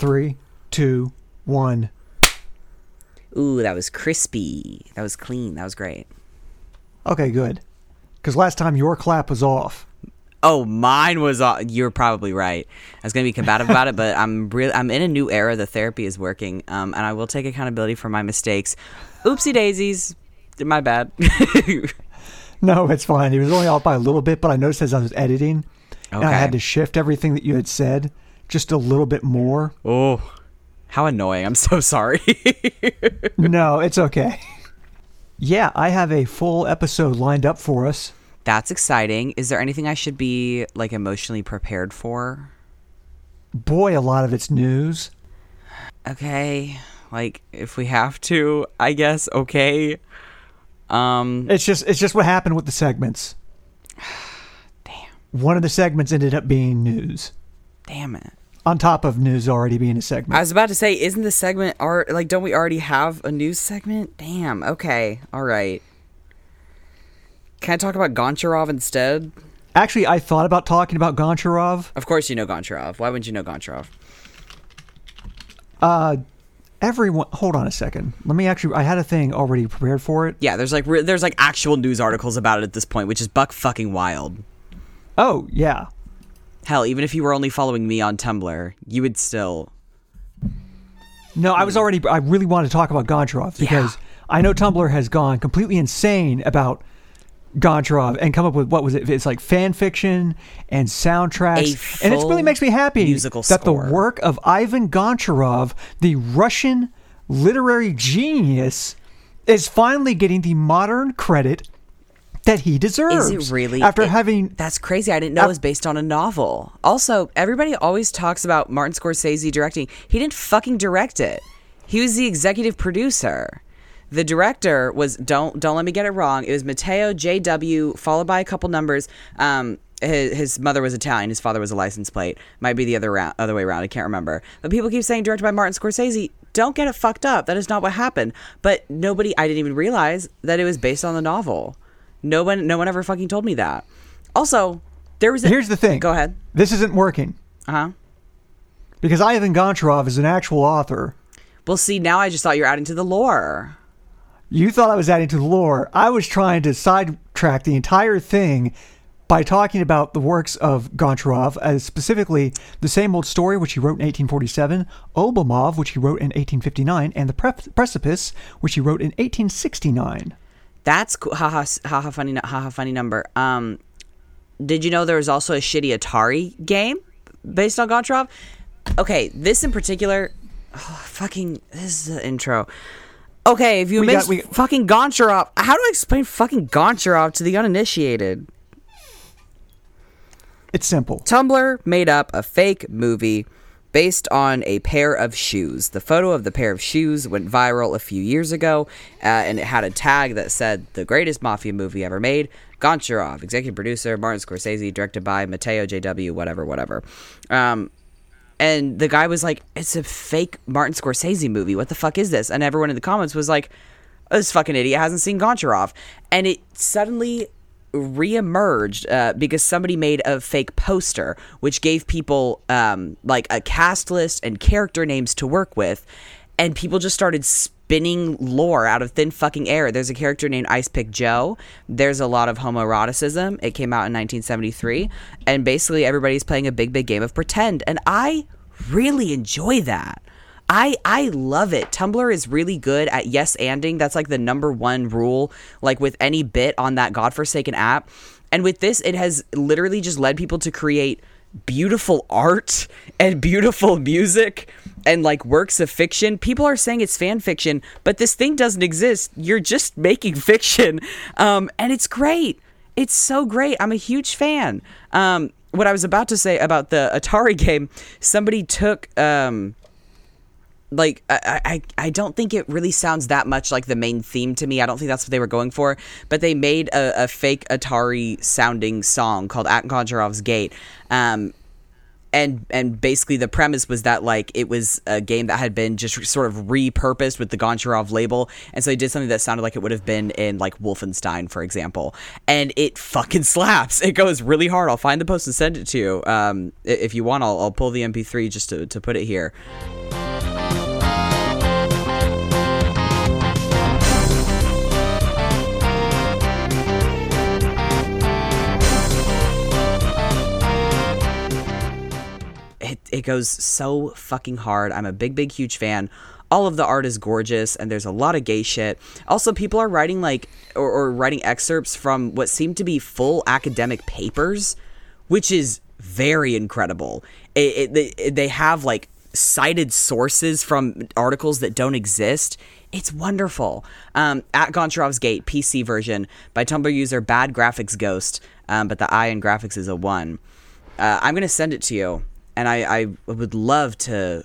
Three, two, one. Ooh, that was crispy. That was clean. That was great. Okay, good. Because last time your clap was off. Oh, mine was. off. you're probably right. I was gonna be combative about it, but I'm really. I'm in a new era. The therapy is working, um, and I will take accountability for my mistakes. Oopsie daisies. My bad. No, it's fine. It was only off by a little bit, but I noticed as I was editing, and I had to shift everything that you had said just a little bit more. oh, how annoying! I'm so sorry. no, it's okay. Yeah, I have a full episode lined up for us. That's exciting. Is there anything I should be like emotionally prepared for? Boy, a lot of it's news. Okay, like if we have to, I guess. Okay. Um. It's just it's just what happened with the segments. Damn. One of the segments ended up being news. Damn it. On top of news already being a segment. I was about to say, isn't the segment art like? Don't we already have a news segment? Damn. Okay. All right. Can I talk about Goncharov instead? Actually, I thought about talking about Goncharov. Of course, you know Goncharov. Why wouldn't you know Goncharov? Uh, everyone, hold on a second. Let me actually. I had a thing already prepared for it. Yeah, there's like re- there's like actual news articles about it at this point, which is buck fucking wild. Oh yeah, Hell, even if you were only following me on Tumblr, you would still. no, I was already. I really wanted to talk about Goncharov because I know Tumblr has gone completely insane about Goncharov and come up with what was it? It's like fan fiction and soundtracks, and it really makes me happy musical that score. the work of Ivan Goncharov, the Russian literary genius, is finally getting the modern credit that he deserves. Is it really? After It- having That's crazy. I didn't know it was based on a novel. Also, everybody always talks about Martin Scorsese directing. He didn't fucking direct it. He was the executive producer. The director was don't don't let me get it wrong. It was Matteo J.W. followed by a couple numbers. Um, his, his mother was Italian. His father was a license plate. Might be the other round, other way around. I can't remember. But people keep saying directed by Martin Scorsese. Don't get it fucked up. That is not what happened. But nobody. I didn't even realize that it was based on the novel. No one, no one ever fucking told me that. Also, there was. A, Here's the thing. Go ahead. This isn't working Uh huh. because Ivan Goncharov is an actual author. Well, see, now I just thought you were adding to the lore. You thought I was adding to the lore. I was trying to sidetrack the entire thing by talking about the works of Goncharov, as specifically the same old story which he wrote in 1847, Oblomov, which he wrote in 1859, and the Pre- Precipice, which he wrote in 1869. That's cool. Haha, haha, funny, haha, funny number. Um, did you know there was also a shitty Atari game based on Goncharov? Okay, this in particular, oh, fucking, this is the intro. Okay, if you We got- missed we- fucking Goncharov, how do I explain fucking Goncharov to the uninitiated? It's simple. Tumblr made up a fake movie based on a pair of shoes. The photo of the pair of shoes went viral a few years ago, uh, and it had a tag that said "the greatest mafia movie ever made." Goncharov, executive producer, Martin Scorsese, directed by Matteo J.W. Whatever, whatever. Um, and the guy was like, "It's a fake Martin Scorsese movie. What the fuck is this?" And everyone in the comments was like, "This fucking idiot hasn't seen Goncharov." And it suddenly reemerged uh, because somebody made a fake poster, which gave people um, like a cast list and character names to work with, and people just started spinning lore out of thin fucking air. There's a character named Ice Pick Joe. There's a lot of homoeroticism. It came out in 1973, and basically everybody's playing a big, big game of pretend, and I really enjoy that. I I love it. Tumblr is really good at yes anding. That's like the number one rule, like with any bit on that godforsaken app. And with this, it has literally just led people to create beautiful art and beautiful music and like works of fiction. People are saying it's fan fiction, but this thing doesn't exist. You're just making fiction. Um, and it's great. It's so great. I'm a huge fan. Um, what I was about to say about the Atari game, somebody took um, like I, I I don't think it really sounds that much like the main theme to me. I don't think that's what they were going for. But they made a, a fake Atari sounding song called At Goncharov's Gate. Um and and basically the premise was that like it was a game that had been just sort of repurposed with the Goncharov label, and so they did something that sounded like it would have been in like Wolfenstein, for example, and it fucking slaps. It goes really hard. I'll find the post and send it to you. Um, if you want, I'll, I'll pull the MP3 just to to put it here. It, it goes so fucking hard. I'm a big, big, huge fan. All of the art is gorgeous, and there's a lot of gay shit. Also, people are writing like or, or writing excerpts from what seem to be full academic papers, which is very incredible. It, it, they, they have like cited sources from articles that don't exist. It's wonderful. Um, at Goncharov's Gate, PC version by Tumblr user Bad Graphics Ghost, um, but the I in graphics is a one. Uh, I'm gonna send it to you, and I, I would love to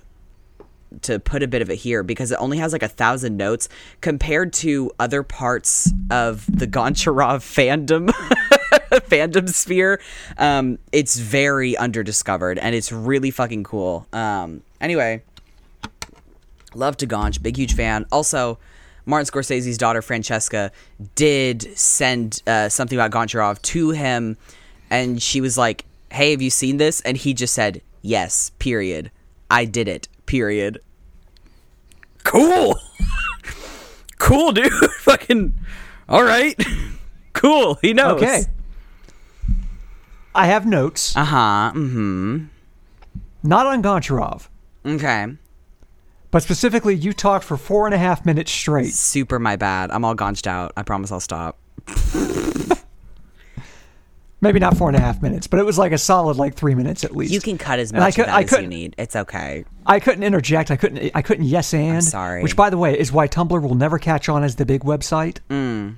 to put a bit of it here because it only has like a thousand notes compared to other parts of the Goncharov fandom fandom sphere. Um, it's very underdiscovered and it's really fucking cool. Um, anyway, love to Gonch, big huge fan. Also, Martin Scorsese's daughter Francesca did send uh, something about Goncharov to him, and she was like, "Hey, have you seen this?" And he just said, "Yes." Period. I did it. Period. Cool. cool, dude. Fucking. All right. cool. He knows. Okay. I have notes, Uh huh. Mm hmm. not on Goncharov. Okay. but specifically, you talked for four and a half minutes straight. Super my bad. I'm all gonched out. I promise I'll stop. Maybe not four and a half minutes, but it was like a solid like three minutes at least. You can cut as And I much could- of that I as you need. It's okay. I couldn't interject. I couldn't. I couldn't yes and. sorry. Which, by the way, is why Tumblr will never catch on as the big website. Mm.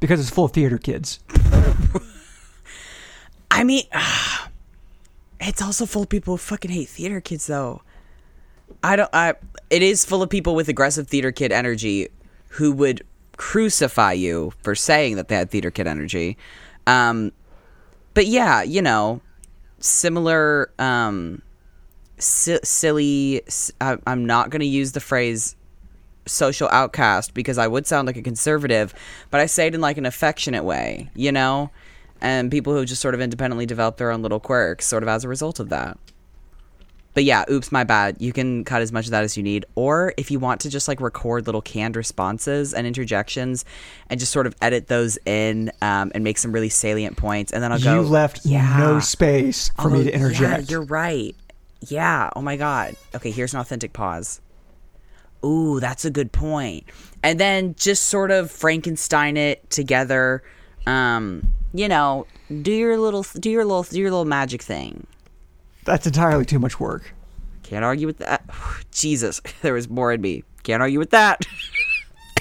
Because it's full of theater kids. I mean, it's also full of people who fucking hate theater kids, though. I don't. I. It is full of people with aggressive theater kid energy who would crucify you for saying that they had theater kid energy. Um, but yeah, you know, similar. Um, si- silly. I'm not going to use the phrase social outcast because I would sound like a conservative, but I say it in like an affectionate way, you know? And people who just sort of independently develop their own little quirks sort of as a result of that. But yeah, oops, my bad. You can cut as much of that as you need. Or if you want to just like record little canned responses and interjections and just sort of edit those in um, and make some really salient points. And then I'll go. you left yeah. no space for Oh, me to Yeah, interject. you're right. Yeah. Oh my god. Okay, here's an authentic pause. Ooh, that's a good point. And then just sort of Frankenstein it together. Um, you know, do your little do your little do your little magic thing. That's entirely too much work. Can't argue with that. Jesus, there was more in me. Can't argue with that.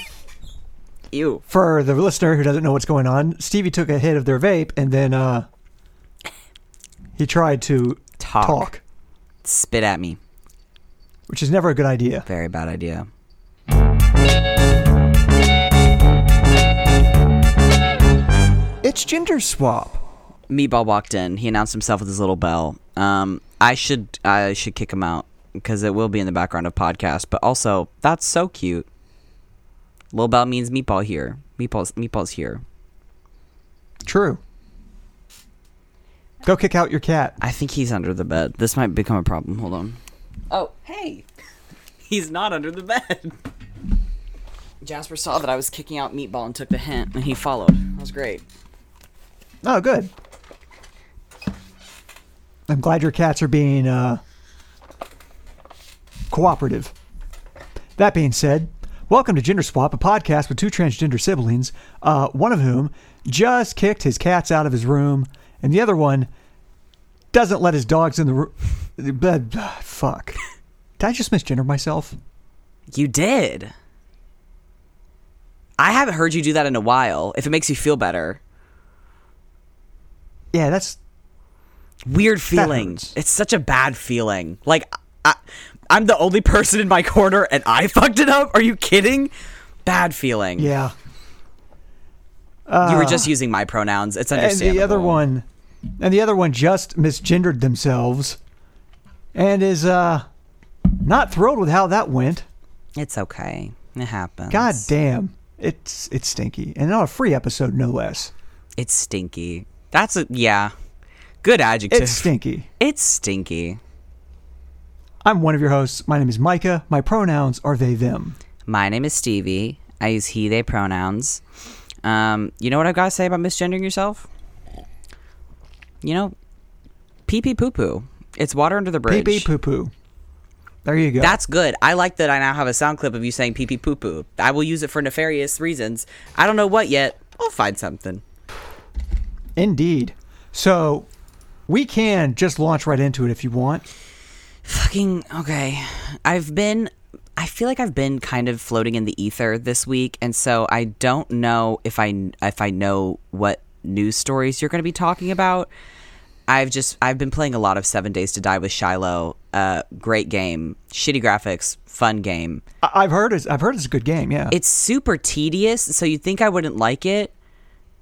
Ew. For the listener who doesn't know what's going on, Stevie took a hit of their vape and then uh, he tried to Talk. talk, Spit at me. which is never a good idea. Very bad idea. It's gender swap. Meatball walked in. He announced himself with his little bell. Um, I should I should kick him out because it will be in the background of podcast. But also, that's so cute. Little bell means meatball here. Meatballs meatballs here. True. Go kick out your cat. I think he's under the bed. This might become a problem. Hold on. Oh, hey. He's not under the bed. Jasper saw that I was kicking out Meatball and took the hint, and he followed. That was great. Oh, good. I'm glad your cats are being uh, cooperative. That being said, welcome to Gender Swap, a podcast with two transgender siblings, uh, one of whom just kicked his cats out of his room, and the other one doesn't let his dogs in the room. Fuck. Did I just misgender myself? You did. I haven't heard you do that in a while. If it makes you feel better. Yeah, that's Weird feeling. It's such a bad feeling. Like I, I'm the only person in my corner and I fucked it up. Are you kidding? Bad feeling. yeah. You were just using my pronouns. It's And understandable. the other one and the other one just misgendered themselves and is uh not thrilled with how that went. It's okay. It happens. God damn. It's it's stinky. And on a free episode no less. It's stinky. That's a yeah. Good adjective. It's stinky. It's stinky. I'm one of your hosts. My name is Micah. My pronouns are they them. My name is Stevie. I use he they pronouns. Um, you know what I've got to say about misgendering yourself? You know, pee pee poo poo. It's water under the bridge. Pee pee poo poo. There you go. That's good. I like that I now have a sound clip of you saying pee pee poo poo. I will use it for nefarious reasons. I don't know what yet. I'll find something. Indeed. So we can just launch right into it if you want. Fucking okay. I've been I feel like I've been kind of floating in the ether this week and so I don't know if I if I know what news stories you're going to be talking about. I've just I've been playing a lot of 7 Days to Die with Shiloh. Uh great game. Shitty graphics, fun game. I've heard it's I've heard it's a good game, yeah. It's super tedious, so you'd think I wouldn't like it.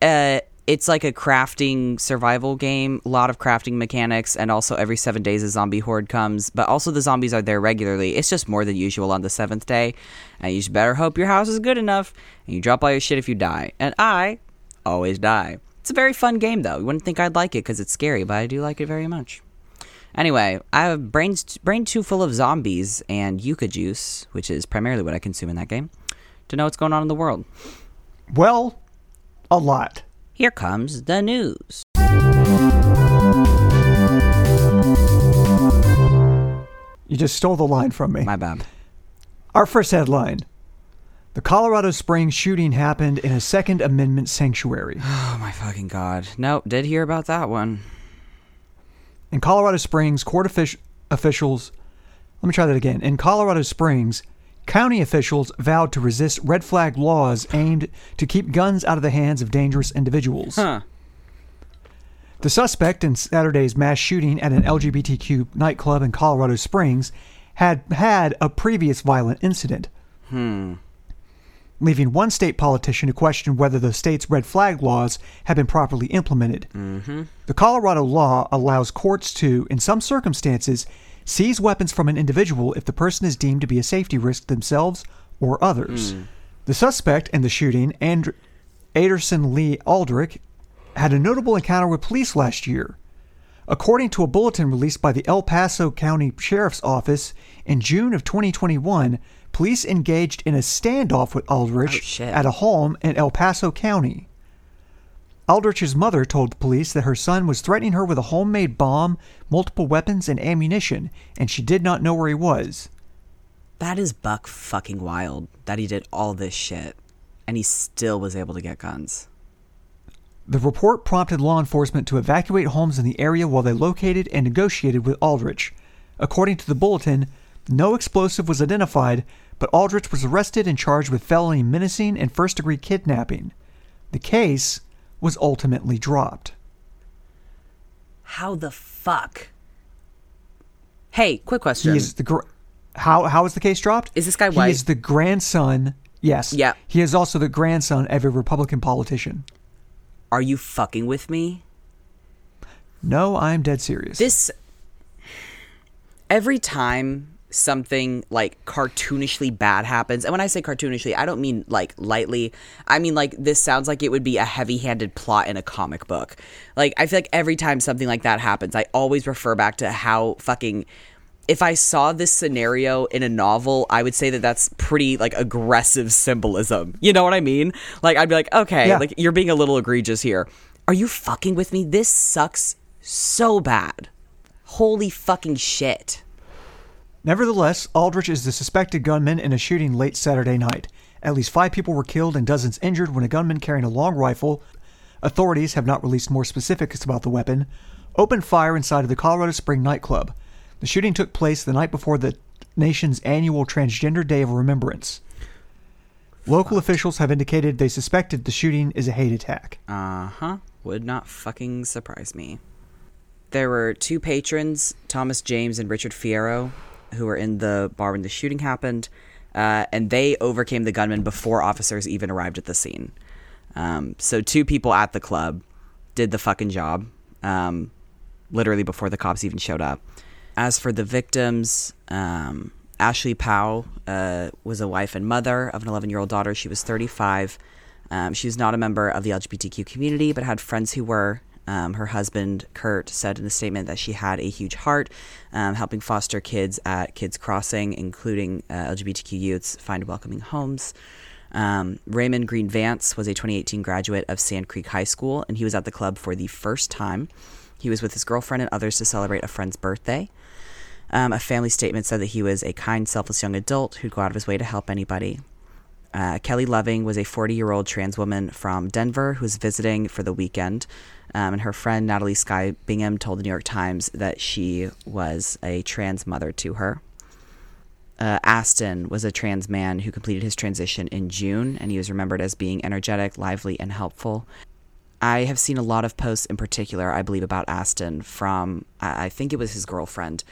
Uh, it's like a crafting survival game, a lot of crafting mechanics, and also every seven days a zombie horde comes. But also the zombies are there regularly. It's just more than usual on the seventh day, and you just better hope your house is good enough, and you drop all your shit if you die. And I always die. It's a very fun game though. You wouldn't think I'd like it because it's scary, but I do like it very much. Anyway, I have brains brain too full of zombies and yucca juice, which is primarily what I consume in that game, to know what's going on in the world. well, a lot. Here comes the news. You just stole the line from me. My bad. Our first headline. The Colorado Springs shooting happened in a Second Amendment sanctuary. Oh my fucking god. Nope, did hear about that one. In Colorado Springs, court offic- officials. Let me try that again. In Colorado Springs, county officials vowed to resist red flag laws aimed to keep guns out of the hands of dangerous individuals. Huh. The suspect in Saturday's mass shooting at an LGBTQ nightclub in Colorado Springs had had a previous violent incident. Hmm. Leaving one state politician to question whether the state's red flag laws have been properly implemented. Mm-hmm. The Colorado law allows courts to, in some circumstances, seize weapons from an individual if the person is deemed to be a safety risk themselves or others. Hmm. The suspect in the shooting, And- Anderson Lee Aldrich, had a notable encounter with police last year. According to a bulletin released by the El Paso County Sheriff's Office in June of 2021, police engaged in a standoff with Aldrich Oh, at a home in El Paso County. Aldrich's mother told police that her son was threatening her with a homemade bomb, multiple weapons, and ammunition, and she did not know where he was. That is buck fucking wild that he did all this shit and he still was able to get guns. The report prompted law enforcement to evacuate homes in the area while they located and negotiated with Aldrich. According to the bulletin, no explosive was identified, but Aldrich was arrested and charged with felony menacing and first degree kidnapping. The case was ultimately dropped. How the fuck? Hey, quick question. He is the gr- how how is the case dropped? Is this guy why? He is the grandson. Yes. Yeah. He is also the grandson of a Republican politician. Are you fucking with me? No, I'm dead serious. This every time something like cartoonishly bad happens, and when I say cartoonishly, I don't mean like lightly. I mean like this sounds like it would be a heavy-handed plot in a comic book. Like I feel like every time something like that happens, I always refer back to how fucking if I saw this scenario in a novel, I would say that that's pretty like aggressive symbolism. You know what I mean? Like I'd be like, okay, Yeah. like you're being a little egregious here. Are you fucking with me? This sucks so bad. Holy fucking shit. Nevertheless, Aldrich is the suspected gunman in a shooting late Saturday night. At least five people were killed and dozens injured when a gunman carrying a long rifle, authorities have not released more specifics about the weapon, opened fire inside of the Colorado Spring nightclub. The shooting took place the night before the nation's annual Transgender Day of Remembrance. Local officials have indicated they suspected the shooting is a hate attack. Uh huh. Would not fucking surprise me. There were two patrons, Thomas James and Richard Fierro, who were in the bar when the shooting happened, uh, and they overcame the gunman before officers even arrived at the scene. Um, so two people at the club did the fucking job, um, literally before the cops even showed up. As for the victims, um, Ashley Powell uh, was a wife and mother of an 11 year old daughter. She was 35. Um, she was not a member of the LGBTQ community, but had friends who were. Um, her husband, Kurt, said in a statement that she had a huge heart, um, helping foster kids at Kids Crossing, including uh, LGBTQ youths, find welcoming homes. Um, Raymond Green Vance was a 2018 graduate of Sand Creek High School, and he was at the club for the first time. He was with his girlfriend and others to celebrate a friend's birthday. Um, a family statement said that he was a kind, selfless young adult who'd go out of his way to help anybody. Uh, Kelly Loving was a 40 year old trans woman from Denver who was visiting for the weekend. Um, and her friend Natalie Sky Bingham told the New York Times that she was a trans mother to her. Uh, Aston was a trans man who completed his transition in June, and he was remembered as being energetic, lively, and helpful. I have seen a lot of posts in particular, I believe, about Aston from, I think it was his girlfriend.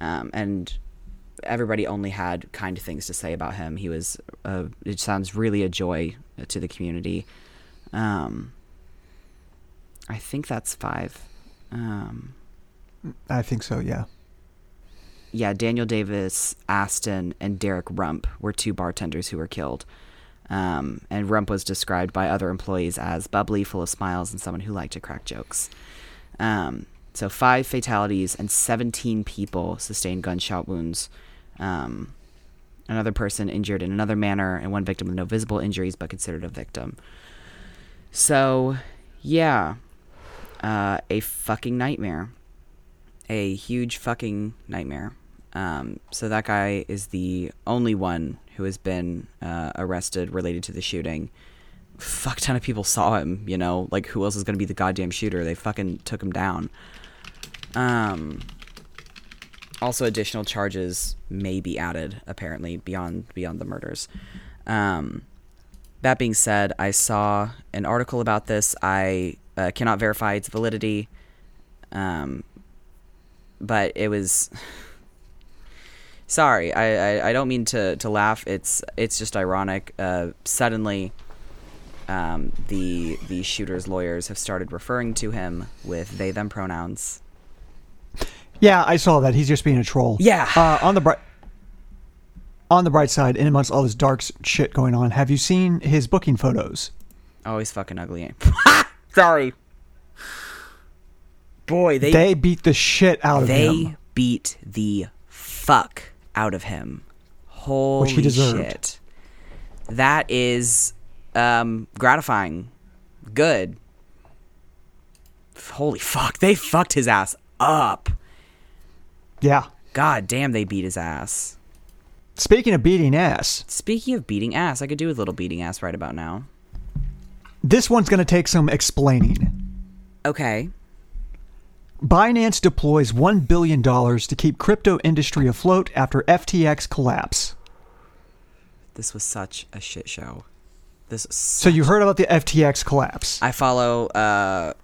Um, and everybody only had kind things to say about him. He was, uh, it sounds really a joy to the community. Um, I think that's five. Um, I think so, yeah. Yeah, Daniel Davis, Aston, and Derek Rump were two bartenders who were killed. Um, and Rump was described by other employees as bubbly, full of smiles, and someone who liked to crack jokes. Um, so, five fatalities and 17 people sustained gunshot wounds. Um, another person injured in another manner, and one victim with no visible injuries but considered a victim. So, yeah, uh, a fucking nightmare. A huge fucking nightmare. Um, so that guy is the only one who has been uh, arrested related to the shooting. Fuck ton of people saw him, you know, like who else is gonna be the goddamn shooter? They fucking took him down. Um, also, additional charges may be added apparently beyond beyond the murders. Um, that being said, I saw an article about this. I uh, cannot verify its validity, um, but it was. Sorry, I, I, I, don't mean to, to laugh. It's it's just ironic. Uh, suddenly, um, the the shooter's lawyers have started referring to him with they them pronouns. Yeah, I saw that. He's just being a troll. Yeah. Uh, on the bright on the bright side, in amongst all this dark shit going on, have you seen his booking photos? Oh, he's fucking ugly. Sorry. Boy, they they beat the shit out of him. They beat the fuck out of him. Holy Which he deserved. shit. That is um, gratifying. Good. Holy fuck. They fucked his ass up. Yeah. God damn, they beat his ass. Speaking of beating ass. Speaking of beating ass, I could do with a little beating ass right about now. This one's going to take some explaining. Okay. Binance deploys $1 billion to keep crypto industry afloat after FTX collapse. This was such a shit show. This So you heard about the FTX collapse? I follow uh,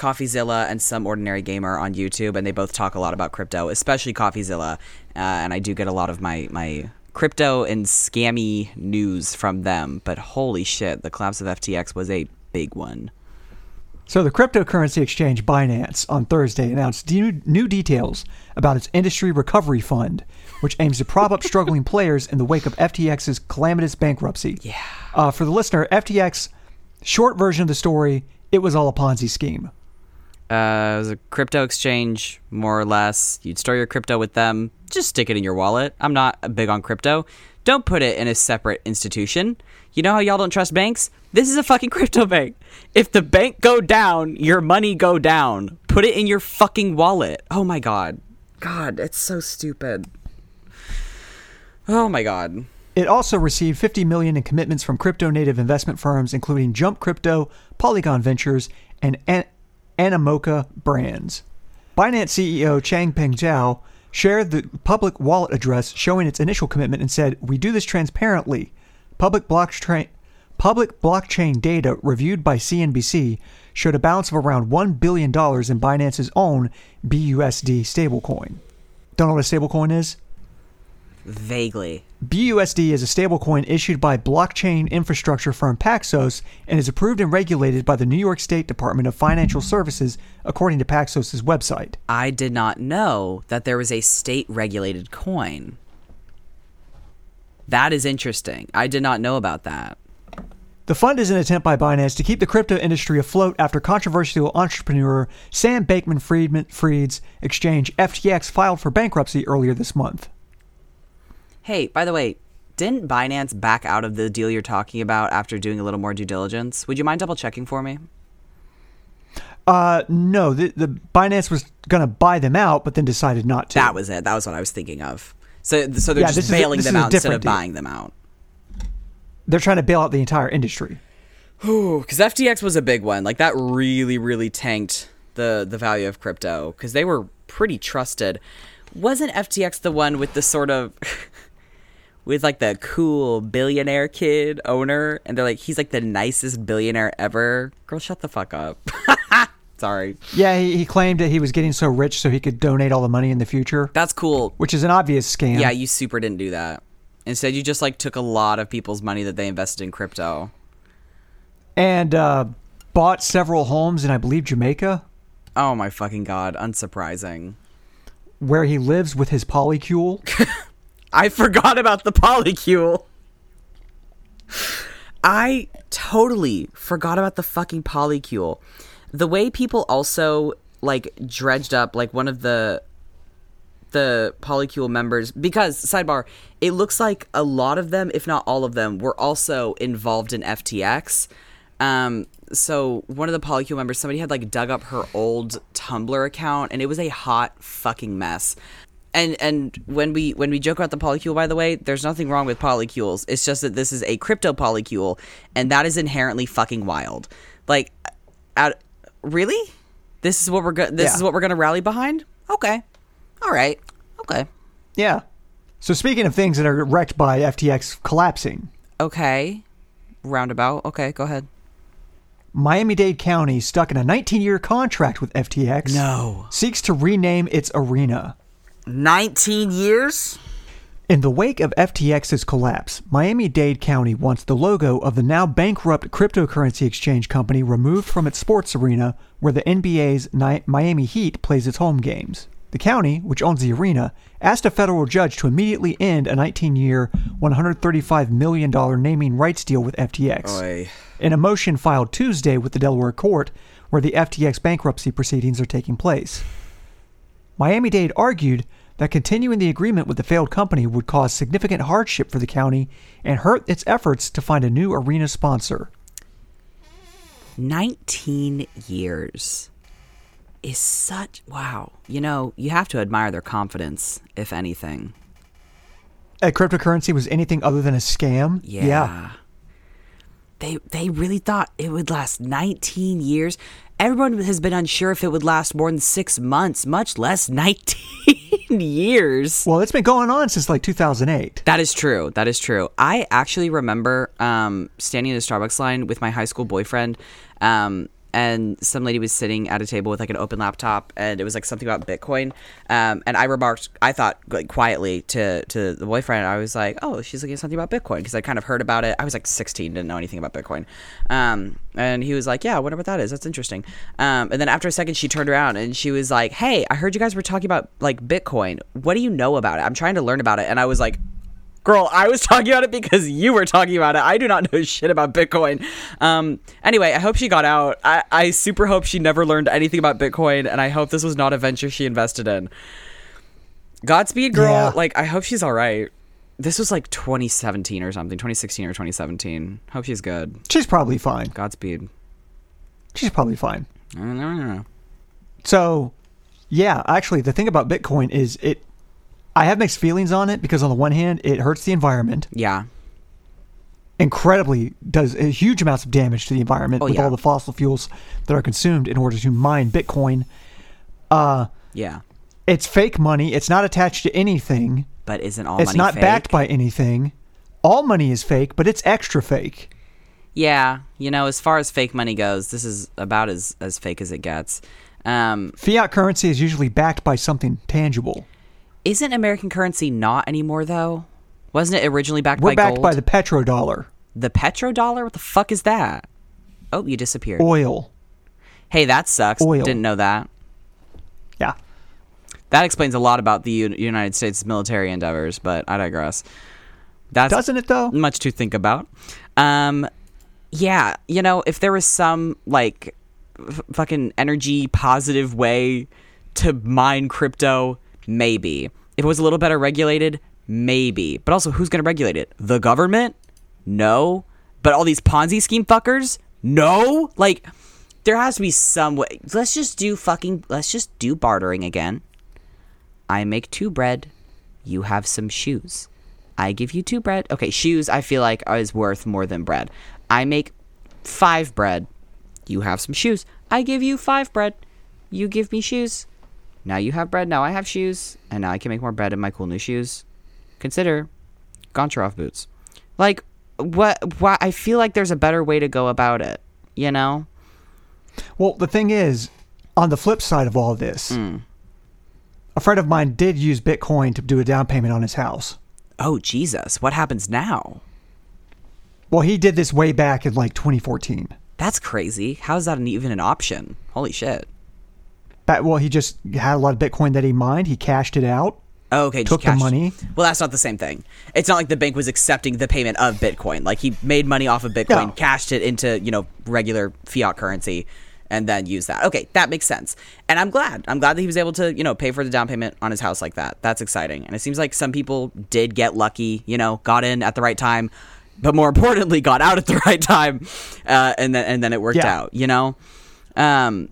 CoffeeZilla and some ordinary gamer on YouTube, and they both talk a lot about crypto, especially CoffeeZilla. Uh, and I do get a lot of my my crypto and scammy news from them. But holy shit, the collapse of FTX was a big one. So the cryptocurrency exchange Binance on Thursday announced new, new details about its industry recovery fund, which aims to prop up struggling players in the wake of FTX's calamitous bankruptcy. Yeah. Uh, for the listener, FTX, short version of the story, it was all a Ponzi scheme. Uh, it was a crypto exchange, more or less. You'd store your crypto with them. Just stick it in your wallet. I'm not big on crypto. Don't put it in a separate institution. You know how y'all don't trust banks? This is a fucking crypto bank. If the bank go down, your money go down. Put it in your fucking wallet. Oh my god. God, it's so stupid. Oh my god. It also received 50 million in commitments from crypto native investment firms including Jump Crypto, Polygon Ventures, and An- Animoca Brands. Binance CEO Changpeng Zhao shared the public wallet address showing its initial commitment and said, "We do this transparently. Public blockchain public blockchain data reviewed by CNBC showed a balance of around $1 billion in Binance's own BUSD stablecoin. Don't know what a stablecoin is? Vaguely. BUSD is a stablecoin issued by blockchain infrastructure firm Paxos and is approved and regulated by the New York State Department of Financial Services, according to Paxos' website. I did not know that there was a state regulated coin. That is interesting. I did not know about that. The fund is an attempt by Binance to keep the crypto industry afloat after controversial entrepreneur Sam Bankman Fried's exchange FTX filed for bankruptcy earlier this month. Hey, by the way, didn't Binance back out of the deal you're talking about after doing a little more due diligence? Would you mind double checking for me? Uh, no, the, the Binance was going to buy them out, but then decided not to. That was it. That was what I was thinking of. So, so they're yeah, just bailing a, them out instead of deal. buying them out. They're trying to bail out the entire industry. Because FTX was a big one. Like that really, really tanked the the value of crypto because they were pretty trusted. Wasn't FTX the one with the sort of with like the cool billionaire kid owner, and they're like, he's like the nicest billionaire ever. Girl, shut the fuck up. Sorry. Yeah, he, he claimed that he was getting so rich so he could donate all the money in the future. That's cool. Which is an obvious scam. Yeah, you super didn't do that. Instead, you just like took a lot of people's money that they invested in crypto. And uh, bought several homes in, I believe, Jamaica. Oh my fucking god! Unsurprising. Where he lives with his polycule. I forgot about the polycule. I totally forgot about the fucking polycule. The way people also like dredged up like one of the the polycule members because sidebar it looks like a lot of them if not all of them were also involved in ftx um, so one of the polycule members somebody had like dug up her old tumblr account and it was a hot fucking mess and and when we when we joke about the polycule by the way there's nothing wrong with polycules. It's just that this is a crypto polycule and that is inherently fucking wild. Like uh, at, really? This is what we're go- this yeah. is what we're gonna rally behind? Okay. All right. Okay. Yeah. So speaking of things that are wrecked by ftx collapsing. Okay. Roundabout. Okay go ahead. Miami-Dade County, stuck in a 19-year contract with FTX, no. Seeks to rename its arena. 19 years? In the wake of FTX's collapse, Miami Dade County wants the logo of the now bankrupt cryptocurrency exchange company removed from its sports arena where the NBA's Miami Heat plays its home games. The county, which owns the arena, asked a federal judge to immediately end a 19 year, $135 million naming rights deal with FTX. Oy. In a motion filed Tuesday with the Delaware court, where the FTX bankruptcy proceedings are taking place. Miami Dade argued that continuing the agreement with the failed company would cause significant hardship for the county and hurt its efforts to find a new arena sponsor. 19 years is such wow. You know, you have to admire their confidence, if anything. A cryptocurrency was anything other than a scam? Yeah. yeah. They they really thought it would last 19 years everyone has been unsure if it would last more than six months, much less 19 years. Well, it's been going on since like 2008. That is true. That is true. I actually remember um, standing in a Starbucks line with my high school boyfriend. Um, and some lady was sitting at a table with like an open laptop and it was like something about bitcoin um, and i remarked i thought like quietly to to the boyfriend i was like oh she's looking at something about bitcoin because i kind of heard about it. I was like 16 didn't know anything about bitcoin. Um, and he was like yeah i wonder what that is. That's interesting. Um, and then after a second she turned around and she was like hey i heard you guys were talking about like bitcoin. What do you know about it? I'm trying to learn about it and i was like girl, I was talking about it because you were talking about it. I do not know shit about Bitcoin. Um, anyway, I hope she got out. I, I super hope she never learned anything about Bitcoin, and I hope this was not a venture she invested in. Godspeed, girl. Yeah. Like, I hope she's all right. This was like 2017 or something, 2016 or 2017. Hope she's good. She's probably fine. Godspeed. She's probably fine. I don't know. So, yeah, actually, the thing about Bitcoin is it I have mixed feelings on it because on the one hand, it hurts the environment. Yeah. Incredibly does huge amounts of damage to the environment oh, with yeah. all the fossil fuels that are consumed in order to mine Bitcoin. Uh, yeah. It's fake money. It's not attached to anything. But isn't all it's not fake? backed by anything. All money is fake, but it's extra fake. Yeah, you know, as far as fake money goes, this is about as as fake as it gets. Um, Fiat currency is usually backed by something tangible. Isn't American currency not anymore though? Wasn't it originally backed We're by backed gold? by the petrodollar, the petrodollar? What the fuck is that? Oh, you disappeared. oil. Hey, that sucks. Oil. Didn't know that. Yeah. That explains a lot about the U- United States military endeavors, but I digress. That's Doesn't it though? much to think about. Um, yeah, you know, if there was some like f- fucking energy positive way to mine crypto, maybe. If it was a little better regulated, maybe. But also, who's going to regulate it? The government? No. But all these Ponzi scheme fuckers? No. Like, there has to be some way. Let's just do fucking. Let's just do bartering again. I make two bread. You have some shoes. I give you two bread. Okay, shoes I feel like is worth more than bread. I make five bread. You have some shoes. I give you five bread. You give me shoes. Now you have bread. Now I have shoes. And now I can make more bread in my cool new shoes. Consider Goncharov boots. Like, what, what? I feel like there's a better way to go about it. You know? Well, the thing is, on the flip side of all this, mm. a friend of mine did use Bitcoin to do a down payment on his house. Oh, Jesus. What happens now? Well, he did this way back in like 2014. That's crazy. How is that an, even an option? Holy shit. Back, well, he just had a lot of Bitcoin that he mined. He cashed it out. Oh, okay. just Took the money. Well, that's not the same thing. It's not like the bank was accepting the payment of Bitcoin. Like he made money off of Bitcoin, No. cashed it into you know regular fiat currency, and then used that. Okay, that makes sense. And I'm glad. I'm glad that he was able to you know pay for the down payment on his house like that. That's exciting. And it seems like some people did get lucky. You know, got in at the right time, but more importantly, got out at the right time, uh, and then and then it worked Yeah. out. You know. Um,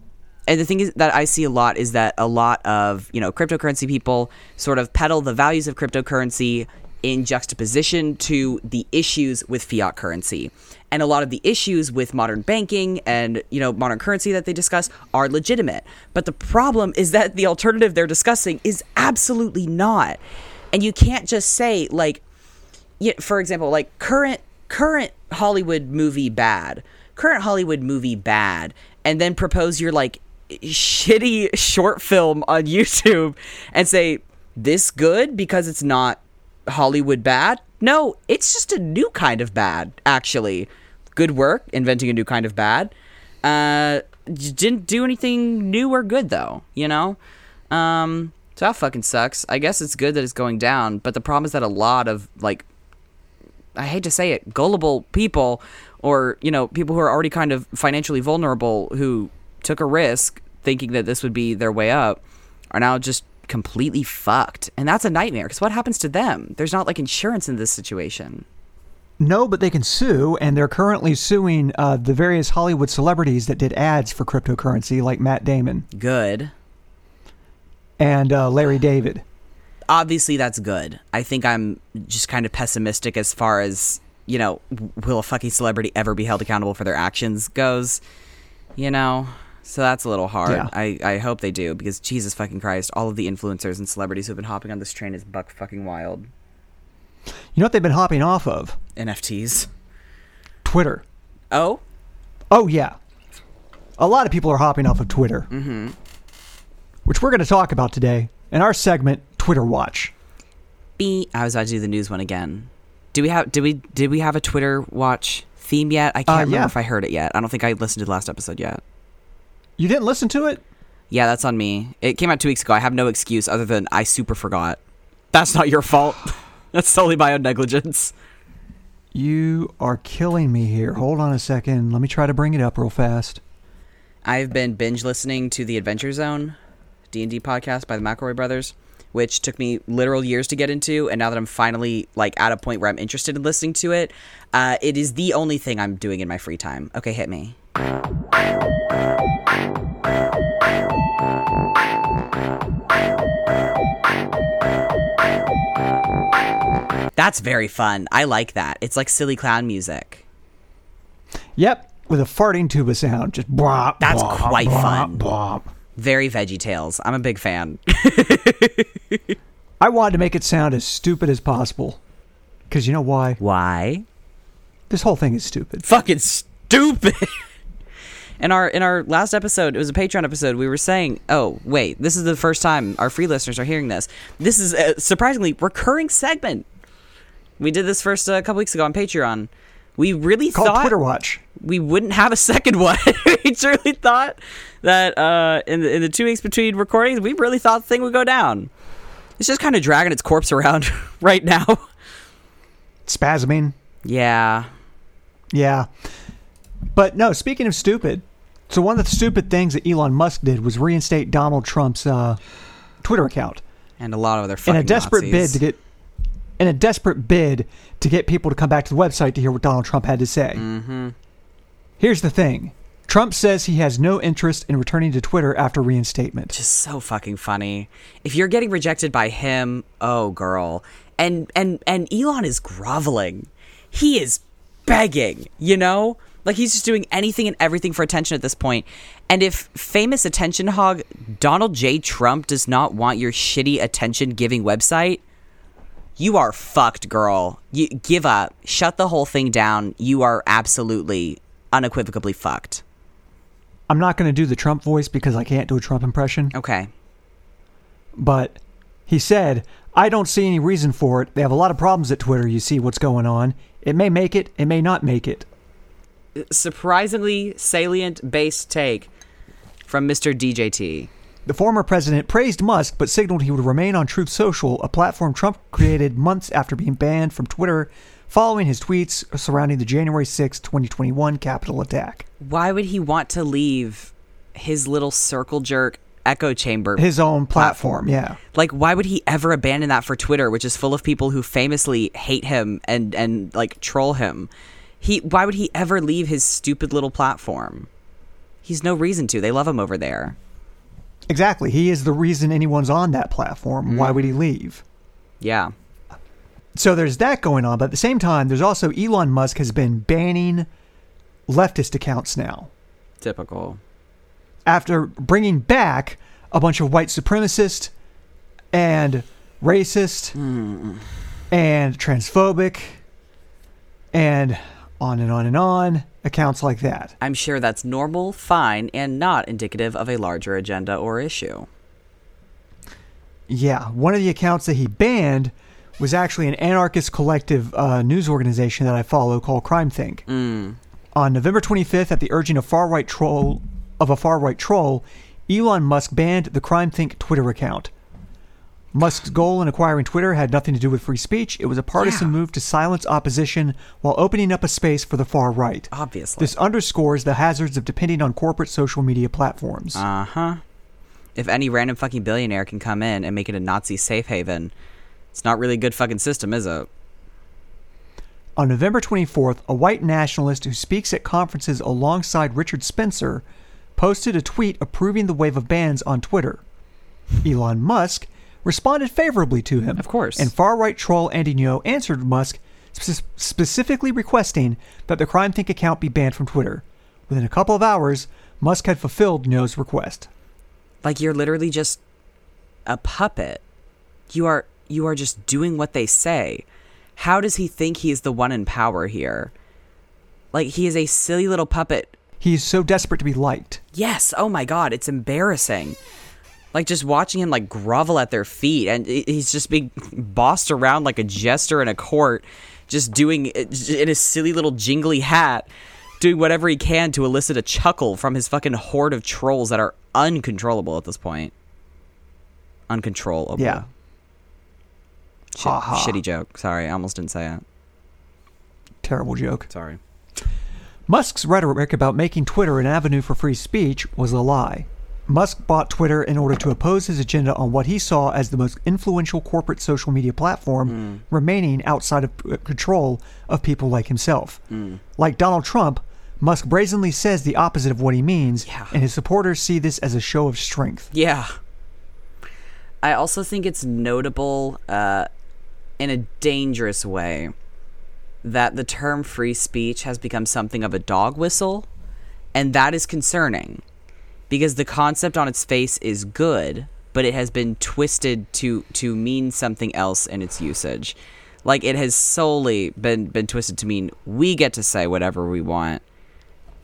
and the thing is that I see a lot is that a lot of you know cryptocurrency people sort of peddle the values of cryptocurrency in juxtaposition to the issues with fiat currency. And a lot of the issues with modern banking and you know modern currency that they discuss are legitimate. But the problem is that the alternative they're discussing is absolutely not. And you can't just say like yeah, for example, like current current Hollywood movie bad, current Hollywood movie bad, and then propose your like shitty short film on YouTube and say this good because it's not Hollywood bad. No, it's just a new kind of bad. Actually, good work inventing a new kind of bad. Uh, didn't do anything new or good though. You know. Um, so that fucking sucks. I guess it's good that it's going down, but the problem is that a lot of like I hate to say it, gullible people or, you know, people who are already kind of financially vulnerable who took a risk thinking that this would be their way up are now just completely fucked. And that's a nightmare because what happens to them? There's not like insurance in this situation. No, but they can sue, and they're currently suing uh, the various Hollywood celebrities that did ads for cryptocurrency, like Matt Damon Good. and uh, Larry David. Obviously, that's good. I think I'm just kind of pessimistic as far as, you know, will a fucking celebrity ever be held accountable for their actions goes, you know? So that's a little hard. Yeah. I, I hope they do because Jesus fucking Christ, all of the influencers and celebrities who've been hopping on this train is buck fucking wild. You know what they've been hopping off of? NFTs. Twitter. Oh? Oh, yeah. A lot of people are hopping off of Twitter. Mm-hmm. Which we're going to talk about today in our segment, Twitter Watch. B I was about to do the news one again. Do we have did we did we have a Twitter watch theme yet? I can't Uh, remember if I heard it yet. I don't think I listened to the last episode yet. You didn't listen to it? Yeah, that's on me. It came out two weeks ago. I have no excuse other than I super forgot. That's not your fault. That's solely my own negligence. You are killing me here. Hold on a second. Let me try to bring it up real fast. I've been binge listening to the Adventure Zone D and D podcast by the McElroy brothers, which took me literal years to get into, and now that I'm finally like at a point where I'm interested in listening to it, uh, it is the only thing I'm doing in my free time. Okay, hit me. That's very fun. I like that. It's like silly clown music. Yep, with a farting tuba sound. Just blah. That's blah, quite blah, fun. blah. Very Veggie Tales. I'm a big fan. I wanted to make it sound as stupid as possible. Because you know why? Why? This whole thing is stupid. Fucking stupid. In our in our last episode, it was a Patreon episode. We were saying, "Oh, wait, this is the first time our free listeners are hearing this. This is a surprisingly recurring segment. We did this first a uh, couple weeks ago on Patreon. We really Called thought Twitter Watch. we wouldn't have a second one. we truly thought that uh, in the in the two weeks between recordings, we really thought the thing would go down. It's just kind of dragging its corpse around right now. Spasming. Yeah, Yeah. But no, speaking of stupid, so one of the stupid things that Elon Musk did was reinstate Donald Trump's uh, Twitter account and a lot of other in a desperate Nazis. bid to get in a desperate bid to get people to come back to the website to hear what Donald Trump had to say. Mm-hmm. Here's the thing. Trump says he has no interest in returning to Twitter after reinstatement. just so fucking funny. If you're getting rejected by him, oh girl. And and and Elon is groveling. He is begging, you know? Like he's just doing anything and everything for attention at this point. And if famous attention hog Donald J. Trump does not want your shitty attention giving website, you are fucked, girl. You give up. Shut the whole thing down. You are absolutely unequivocally fucked. I'm not going to do the Trump voice because I can't do a Trump impression, Okay. but he said, I don't see any reason for it. They have a lot of problems at Twitter. You see what's going on. It may make it, it may not make it. Surprisingly salient base take from Mr. DJT. The former president praised Musk but signaled he would remain on Truth Social, a platform Trump created months after being banned from Twitter following his tweets surrounding the January 6, 2021 Capitol attack. Why would he want to leave his little circle jerk echo chamber? His own platform, yeah. like why would he ever abandon that for Twitter, which is full of people who famously hate him and and like troll him? He why would he ever leave his stupid little platform? He's no reason to. They love him over there. Exactly. He is the reason anyone's on that platform. Why would he Mm. leave? Yeah. So there's that going on, but at the same time, there's also Elon Musk has been banning leftist accounts now Typical. after bringing back a bunch of white supremacist and racist and transphobic and on and on and on accounts like that. I'm sure that's normal, fine, and not indicative of a larger agenda or issue. Yeah, one of the accounts that he banned was actually an anarchist collective uh, news organization that I follow called CrimethInc. Mm. On November 25th, at the urging of far right troll of a far right troll, Elon Musk banned the CrimethInc Twitter account. Musk's goal in acquiring Twitter had nothing to do with free speech. It was a partisan Yeah. move to silence opposition while opening up a space for the far right. Obviously. This underscores the hazards of depending on corporate social media platforms. Uh huh. If any random fucking billionaire can come in and make it a Nazi safe haven, it's not really a good fucking system, is it? On November 24th, a white nationalist who speaks at conferences alongside Richard Spencer posted a tweet approving the wave of bans on Twitter. Elon Musk responded favorably to him. Of course. And far right troll Andy Ngo answered Musk, spe- specifically requesting that the CrimethInc account be banned from Twitter. Within a couple of hours, Musk had fulfilled Ngo's request. Like you're literally just a puppet. You are you are just doing what they say. How does he think he is the one in power here? Like he is a silly little puppet. He's so desperate to be liked. Yes, oh my god, it's embarrassing. Like just watching him like grovel at their feet and he's just being bossed around like a jester in a court just doing eh, in a silly little jingly hat doing whatever he can to elicit a chuckle from his fucking horde of trolls that are uncontrollable at this point. Uncontrollable. Yeah. Ha. Shitty joke. Sorry, I almost didn't say it. Terrible joke. Sorry. Musk's rhetoric about making Twitter an avenue for free speech was a lie. Musk bought Twitter in order to oppose his agenda on what he saw as the most influential corporate social media platform remaining outside of uh, control of people like himself. Like Donald Trump, Musk brazenly says the opposite of what he means, Yeah. and his supporters see this as a show of strength. Yeah. I also think it's notable uh, in a dangerous way that the term free speech has become something of a dog whistle, and that is concerning because the concept on its face is good, but it has been twisted to to mean something else in its usage. Like it has solely been been twisted to mean we get to say whatever we want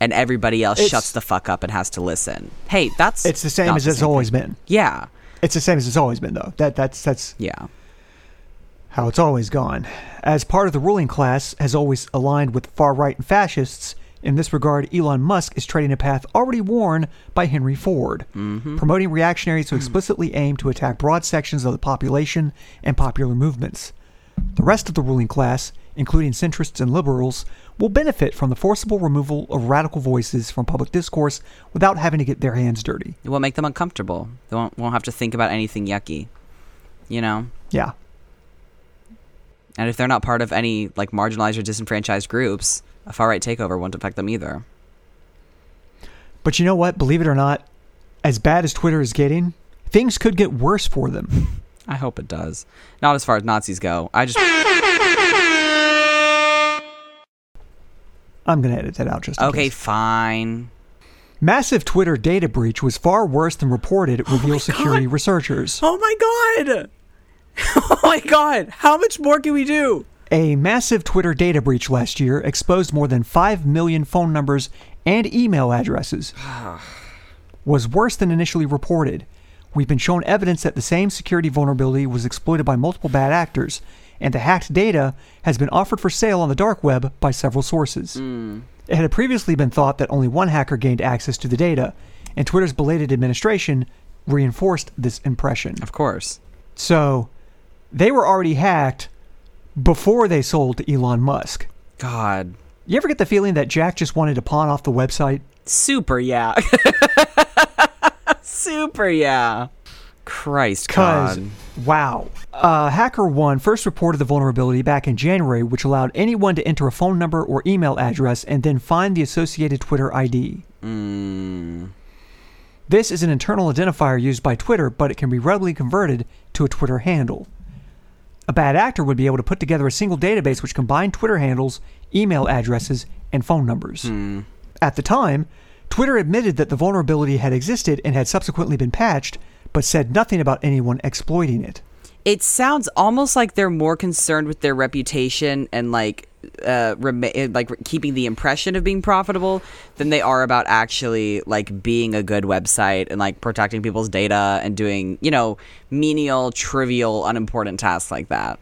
and everybody else It's- shuts the fuck up and has to listen. Hey, that's It's the same as the it's same always thing. been. Yeah, It's the same as it's always been, though. That that's that's yeah. how it's always gone. As part of the ruling class has always aligned with far right and fascists, in this regard, Elon Musk is treading a path already worn by Henry Ford, mm-hmm. promoting reactionaries who hmm. explicitly aim to attack broad sections of the population and popular movements. The rest of the ruling class, including centrists and liberals, will benefit from the forcible removal of radical voices from public discourse without having to get their hands dirty. It won't make them uncomfortable. They won't won't have to think about anything yucky. You know. Yeah. And if they're not part of any like marginalized or disenfranchised groups, a far right takeover won't affect them either. But you know what? Believe it or not, as bad as Twitter is getting, things could get worse for them. I hope it does. Not as far as Nazis go. I just I'm going to edit that out just okay, case. fine. Massive Twitter data breach was far worse than reported, oh reveal security researchers. Oh my god! Oh my god! How much more can we do? A massive Twitter data breach last year exposed more than 5 million phone numbers and email addresses. was worse than initially reported. We've been shown evidence that the same security vulnerability was exploited by multiple bad actors, and the hacked data has been offered for sale on the dark web by several sources. Hmm. It had previously been thought that only one hacker gained access to the data, and Twitter's belated administration reinforced this impression. Of course. So, they were already hacked before they sold to Elon Musk. God. You ever get the feeling that Jack just wanted to pawn off the website? Super yeah. Super yeah. Christ God. wow. Uh, HackerOne first reported the vulnerability back in January, which allowed anyone to enter a phone number or email address and then find the associated Twitter ID. Mm. This is an internal identifier used by Twitter, but it can be readily converted to a Twitter handle. A bad actor would be able to put together a single database which combined Twitter handles, email addresses, and phone numbers. Hmm. At the time, Twitter admitted that the vulnerability had existed and had subsequently been patched, but said nothing about anyone exploiting it. It sounds almost like they're more concerned with their reputation and like uh rema- uh, like keeping the impression of being profitable than they are about actually like being a good website and like protecting people's data and doing, you know, menial, trivial, unimportant tasks like that.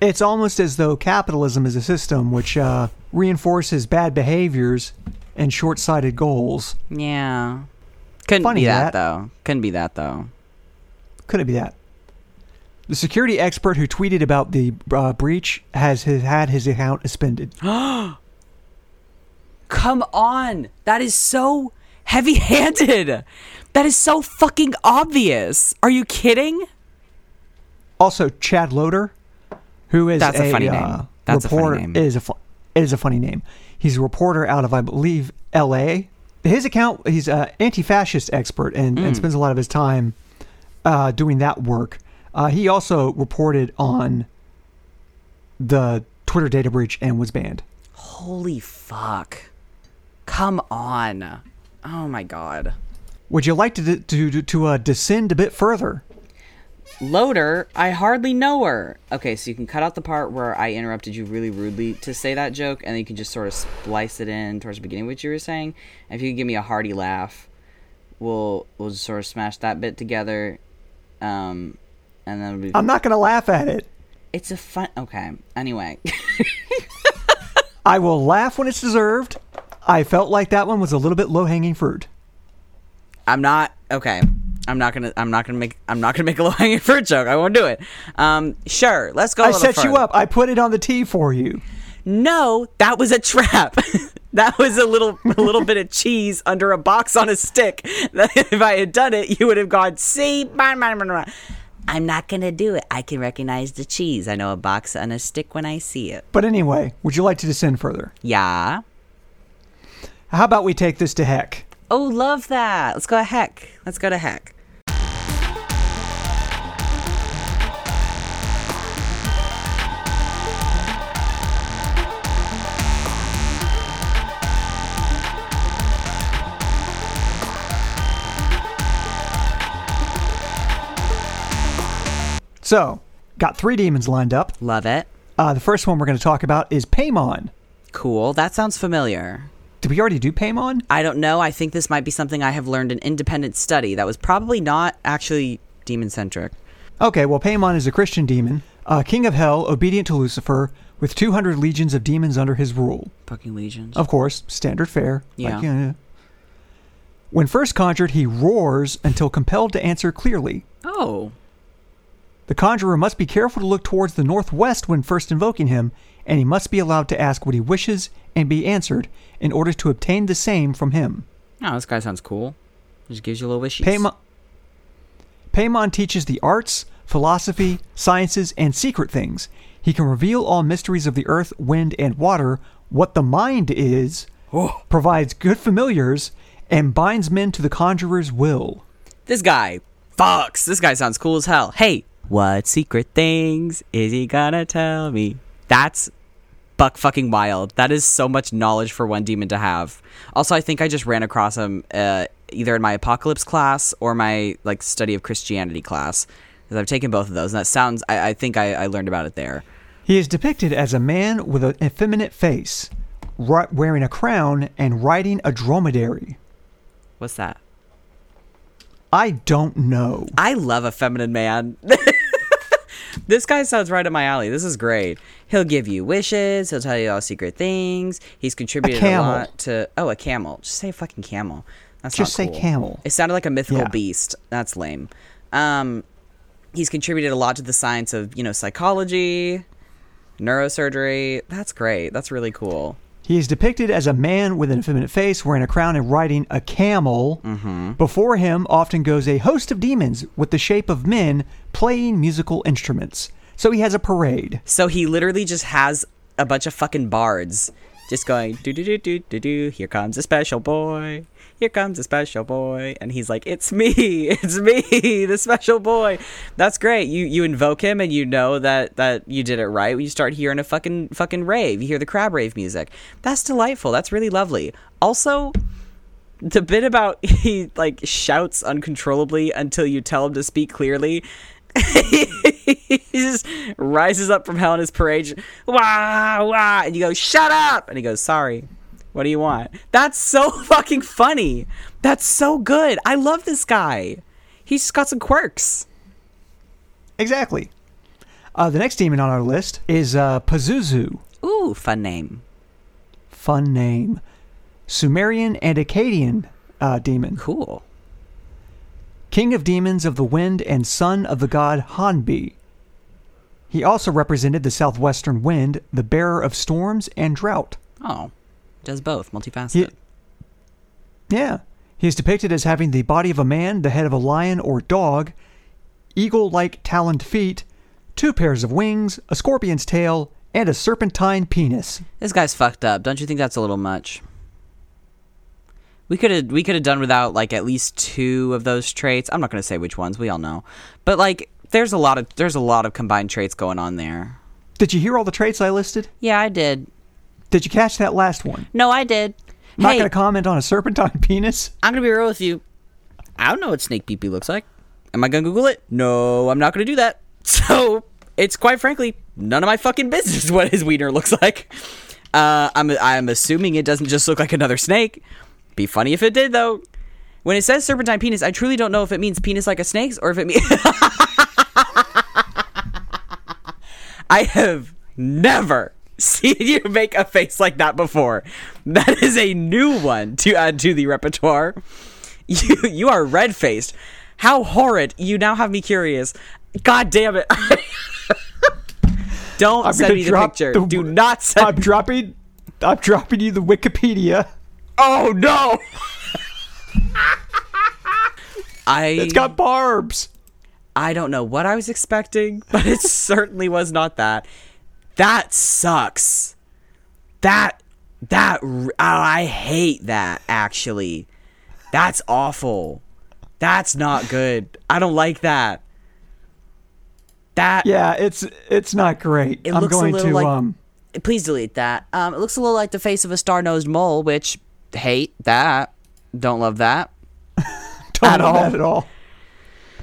It's almost as though capitalism is a system which uh, reinforces bad behaviors and short sighted goals. Yeah. Couldn't Funny be that, that. though. Couldn't be that though. Could it be that? The security expert who tweeted about the uh, breach has his, had his account suspended. Come on. That is so heavy-handed. That is so fucking obvious. Are you kidding? Also, Chad Loder, who is That's a funny uh, name. That's a funny name. Is a fu- is a funny name. He's a reporter out of, I believe, L.A. His account, he's an anti-fascist expert and, Hmm. and spends a lot of his time uh, doing that work. Uh, he also reported on the Twitter data breach and was banned. Holy fuck. Come on. Oh my god. Would you like to to to, to uh, descend a bit further? Loder, I hardly know her. Okay, so you can cut out the part where I interrupted you really rudely to say that joke, and then you can just sort of splice it in towards the beginning of what you were saying. And if you can give me a hearty laugh, we'll we'll just sort of smash that bit together. Um, and I'm not going to laugh at it. it's a fun. Okay. Anyway, I will laugh when it's deserved. I felt like that one was a little bit low hanging fruit. I'm not okay. I'm not gonna. I'm not gonna make. I'm not gonna make a low hanging fruit joke. I won't do it. Um, sure. Let's go. I set you up. I put it on the tee for you. No, that was a trap. that was a little a little bit of cheese under a box on a stick. If I had done it, you would have gone, see, blah, blah, blah." I'm not gonna do it. I can recognize the cheese. I know a box on a stick when I see it. But anyway, would you like to descend further? Yeah. How about we take this to heck? Oh, love that. Let's go to heck. Let's go to heck. So, got three demons lined up. Love it. Uh, the first one we're going to talk about is Paimon. Cool. That sounds familiar. Did we already do Paimon? I don't know. I think this might be something I have learned in independent study. That was probably not actually demon centric. Okay, well, Paimon is a Christian demon, uh, king of hell, obedient to Lucifer, with 200 legions of demons under his rule. Fucking legions. Of course, standard fare. Yeah. Like, uh, when first conjured, he roars until compelled to answer clearly. Oh. The conjurer must be careful to look towards the northwest when first invoking him, and he must be allowed to ask what he wishes and be answered in order to obtain the same from him. Oh, this guy sounds cool. Just gives you a little wishes. Paimon, Paimon teaches the arts, philosophy, sciences, and secret things. He can reveal all mysteries of the earth, wind, and water, what the mind is, Oh. provides good familiars, and binds men to the conjurer's will. This guy fucks. This guy sounds cool as hell. Hey, what secret things is he gonna tell me? That's buck fucking wild. That is so much knowledge for one demon to have. Also, I think I just ran across him uh, either in my apocalypse class or my like study of Christianity class. Because I've taken both of those, and that sounds. I, I think I, I learned about it there. He is depicted as a man with an effeminate face, ri- wearing a crown and riding a dromedary. What's that? I don't know. I love a feminine man. this guy sounds right up my alley. This is great. He'll give you wishes. He'll tell you all secret things. He's contributed a, camel. lot to. Oh, a camel. Just say fucking camel. That's Just not say cool. camel. It sounded like a mythical Yeah. beast. That's lame. Um, he's contributed a lot to the science of you know psychology, neurosurgery. That's great. That's really cool. He is depicted as a man with an effeminate face, wearing a crown and riding a camel. Mm-hmm. Before him often goes a host of demons with the shape of men playing musical instruments. So he has a parade. So he literally just has a bunch of fucking bards just going do do do do do do. Here comes a special boy. Here comes a special boy, and he's like, "It's me, it's me, the special boy." That's great. You you invoke him, and you know that that you did it right. You start hearing a fucking fucking rave. You hear the crab rave music. That's delightful. That's really lovely. Also, the bit about he like shouts uncontrollably until you tell him to speak clearly. he just rises up from hell in his parade, wah wah, and you go, "Shut up!" And he goes, "Sorry." What do you want? That's so fucking funny. That's so good. I love this guy. He's got some quirks. Exactly. Uh, the next demon on our list is uh, Pazuzu. Ooh, fun name. Fun name. Sumerian and Akkadian uh, demon. Cool. King of demons of the wind and son of the god Hanbi. He also represented the southwestern wind, the bearer of storms and drought. Oh, does both. Multifaceted. He- Yeah. He is depicted as having the body of a man, the head of a lion or dog, eagle like taloned feet, two pairs of wings, a scorpion's tail, and a serpentine penis. This guy's fucked up. Don't you think that's a little much? We could have we could have done without like at least two of those traits. I'm not going to say which ones. We all know. But like there's a lot of there's a lot of combined traits going on there. Did you hear all the traits I listed? Yeah, I did. Did you catch that last one? No, I did. I'm not going to comment on a serpentine penis. I'm going to be real with you. I don't know what snake pee pee looks like. Am I going to Google it? No, I'm not going to do that. So, it's quite frankly none of my fucking business what his wiener looks like. Uh, I'm I'm assuming it doesn't just look like another snake. Be funny if it did though. When it says serpentine penis, I truly don't know if it means penis like a snake's or if it means. I have never seen you make a face like that before. That is a new one to add to the repertoire. You you are red faced. How horrid! You now have me curious. God damn it! Don't I'm send me the picture. the- Do not send. I'm dropping. I'm dropping you the Wikipedia. oh no! I It's got barbs. I don't know what I was expecting, but it certainly was not that. That sucks. That that oh, I hate that actually. That's awful. That's not good. I don't like that. That Yeah, it's it's not great. It I'm looks a going little to like- um. please delete that. Um, it looks a little like the face of a star-nosed mole, which hate that. Don't love that. Don't at know all. that at all.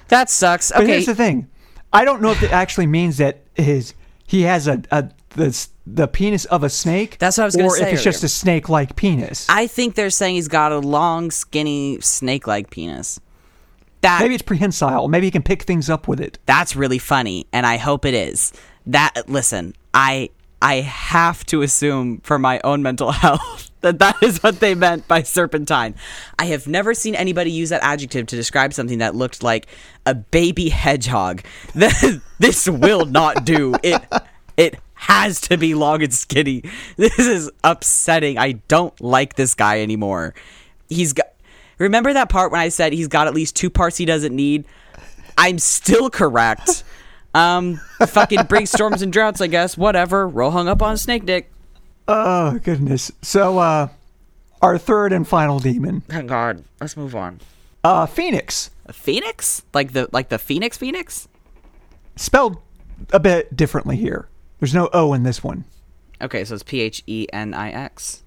That sucks. But Okay. here's the thing. I don't know if it actually means that his he has a, a the the penis of a snake. That's what I was gonna say. Or if it's just a snake-like penis. I think they're saying he's got a long, skinny, snake-like penis. That Maybe it's prehensile. Maybe he can pick things up with it. that's really funny, and I hope it is. That listen, I I have to assume for my own mental health that that is what they meant by serpentine. I have never seen anybody use that adjective to describe something that looked like a baby hedgehog. this will not do. It it has to be long and skinny. This is upsetting. I don't like this guy anymore. He's got Remember that part when I said he's got at least two parts he doesn't need? I'm still correct. Um, fucking bring storms and droughts, I guess. Whatever. Roll hung up on snake dick. Oh goodness. So uh our third and final demon, Thank God. Let's move on. uh Phoenix, A phoenix? Like the like the phoenix phoenix? spelled a bit differently here. There's no O in this one. Okay, so it's P H E N I X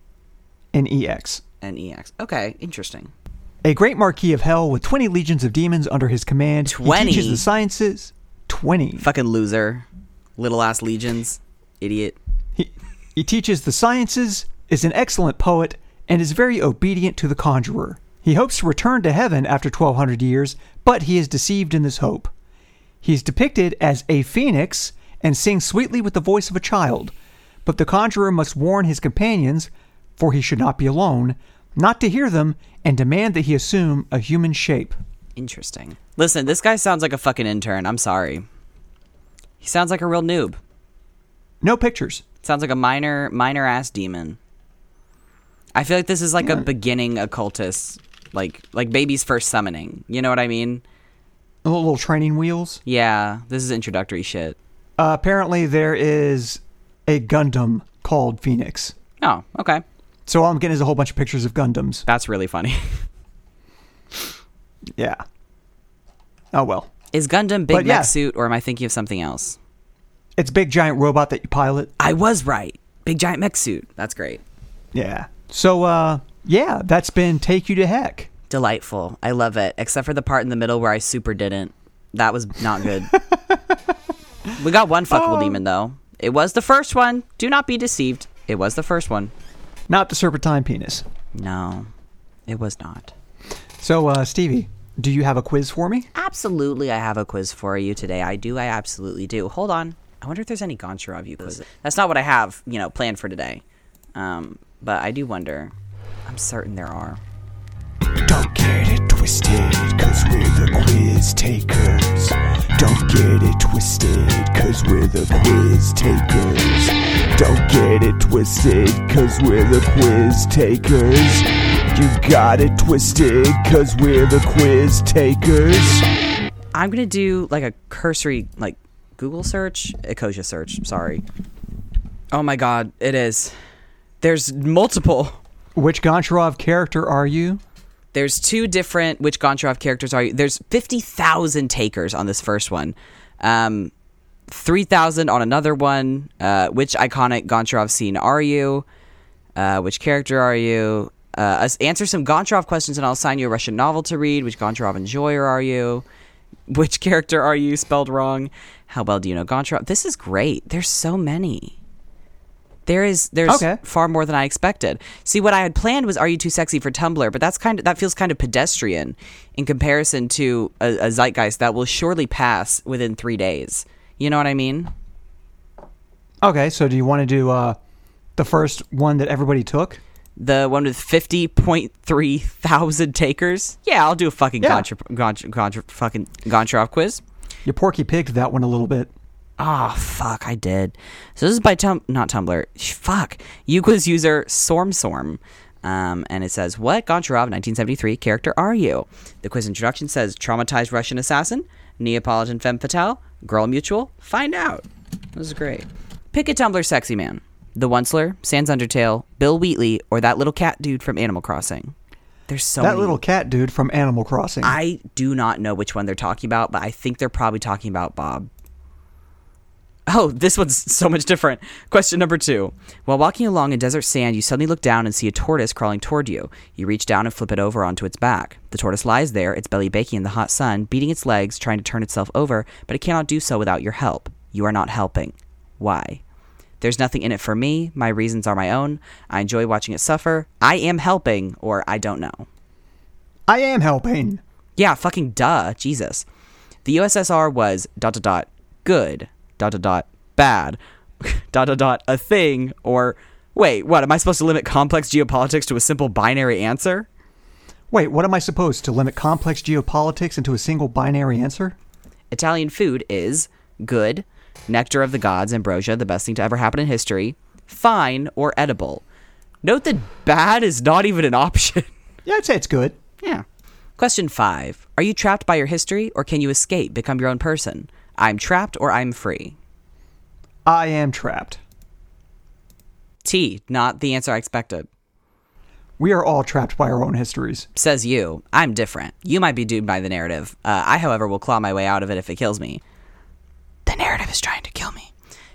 In EX. N E X. Okay, interesting. A great marquis of hell with 20 legions of demons under his command. 20? He teaches the sciences. 20. Fucking loser. Little ass legions. Idiot. He, he teaches the sciences, is an excellent poet, and is very obedient to the conjurer. He hopes to return to heaven after 1200 years, but he is deceived in this hope. He is depicted as a phoenix and sings sweetly with the voice of a child, but the conjurer must warn his companions, for he should not be alone, not to hear them and demand that he assume a human shape. Interesting. Listen, this guy sounds like a fucking intern. I'm sorry. He sounds like a real noob. No pictures. Sounds like a minor minor ass demon. I feel like this is like a beginning occultist, like like baby's first summoning. You know what I mean? Little, little training wheels. Yeah, this is introductory shit. Uh, apparently, there is a Gundam called Phoenix. Oh, okay. So all I'm getting is a whole bunch of pictures of Gundams. That's really funny. Yeah. Oh well. is Gundam big But yeah. mech suit or am I thinking of something else? It's big giant robot that you pilot. I was right. Big giant mech suit. That's great. Yeah. So uh yeah, that's been Take You to Heck. Delightful. I love it. Except for the part in the middle where I super didn't. That was not good. we got one fuckable demon though. It was the first one. Do not be deceived. It was the first one. Not the serpentine penis. No, it was not. So uh Stevie, do you have a quiz for me? Absolutely, I have a quiz for you today. I do. I absolutely do. Hold on. I wonder if there's any Goncharov you quizzes. That's not what I have, you know, planned for today. Um, but I do wonder. I'm certain there are. Don't get it twisted, cause we're the quiz takers. Don't get it twisted, cause we're the quiz takers. Don't get it twisted, cause we're the quiz takers. You got it twisted, cause we're the quiz takers. I'm gonna do like a cursory like Google search, Ecosia search. Sorry. Oh my God, it is. There's multiple. Which Goncharov character are you? There's two different which Goncharov characters are you? There's 50,000 takers on this first one. Um 3,000 on another one. Uh, which iconic Goncharov scene are you? Uh, which character are you? Uh, answer some Goncharov questions and I'll assign you a Russian novel to read. Which Goncharov enjoyer are you? Which character are you spelled wrong? How well do you know Goncharov? This is great. There's so many. There is there's Okay. far more than I expected. See, what I had planned was "Are you too sexy for Tumblr?" But that's kind of that feels kind of pedestrian in comparison to a, a zeitgeist that will surely pass within three days. You know what I mean? Okay, so do you want to do uh the first one that everybody took? The one with fifty point three thousand takers. Yeah, I'll do a fucking Yeah. Gontra, Gontra, Gontra, fucking Goncharov quiz. You porky pigged that one a little bit. Oh fuck, I did. So this is by Tum, not Tumblr. Fuck, Uquiz user SormSorm. Um, and it says, "What Goncharov, 1973 character are you?" The quiz introduction says, "Traumatized Russian assassin, Neapolitan femme fatale, girl mutual. Find out." This is great. Pick a Tumblr sexy man: the Onceler, Sans Undertale, Bill Wheatley, or that little cat dude from Animal Crossing. There's so that many. little cat dude from Animal Crossing. I do not know which one they're talking about, but I think they're probably talking about Bob. Oh, this one's so much different. Question number two. While walking along in desert sand, you suddenly look down and see a tortoise crawling toward you. You reach down and flip it over onto its back. The tortoise lies there, its belly baking in the hot sun, beating its legs, trying to turn itself over, but it cannot do so without your help. You are not helping. Why? There's nothing in it for me. My reasons are my own. I enjoy watching it suffer. I am helping, or I don't know. I am helping. Yeah, fucking duh. Jesus. The USSR was dot dot dot good, dot dot dot bad, dot dot dot a thing, or wait, what? Am I supposed to limit complex geopolitics to a simple binary answer? Wait, what am I supposed to limit complex geopolitics into a single binary answer? Italian food is good, nectar of the gods, ambrosia, the best thing to ever happen in history, fine, or edible. Note that bad is not even an option. Yeah, I'd say it's good. yeah. Question five Are you trapped by your history, or can you escape, become your own person? I'm trapped, or I'm free. I am trapped. T, not the answer I expected. We are all trapped by our own histories. Says you. I'm different. You might be doomed by the narrative. Uh, I, however, will claw my way out of it if it kills me. The narrative is trying to kill me.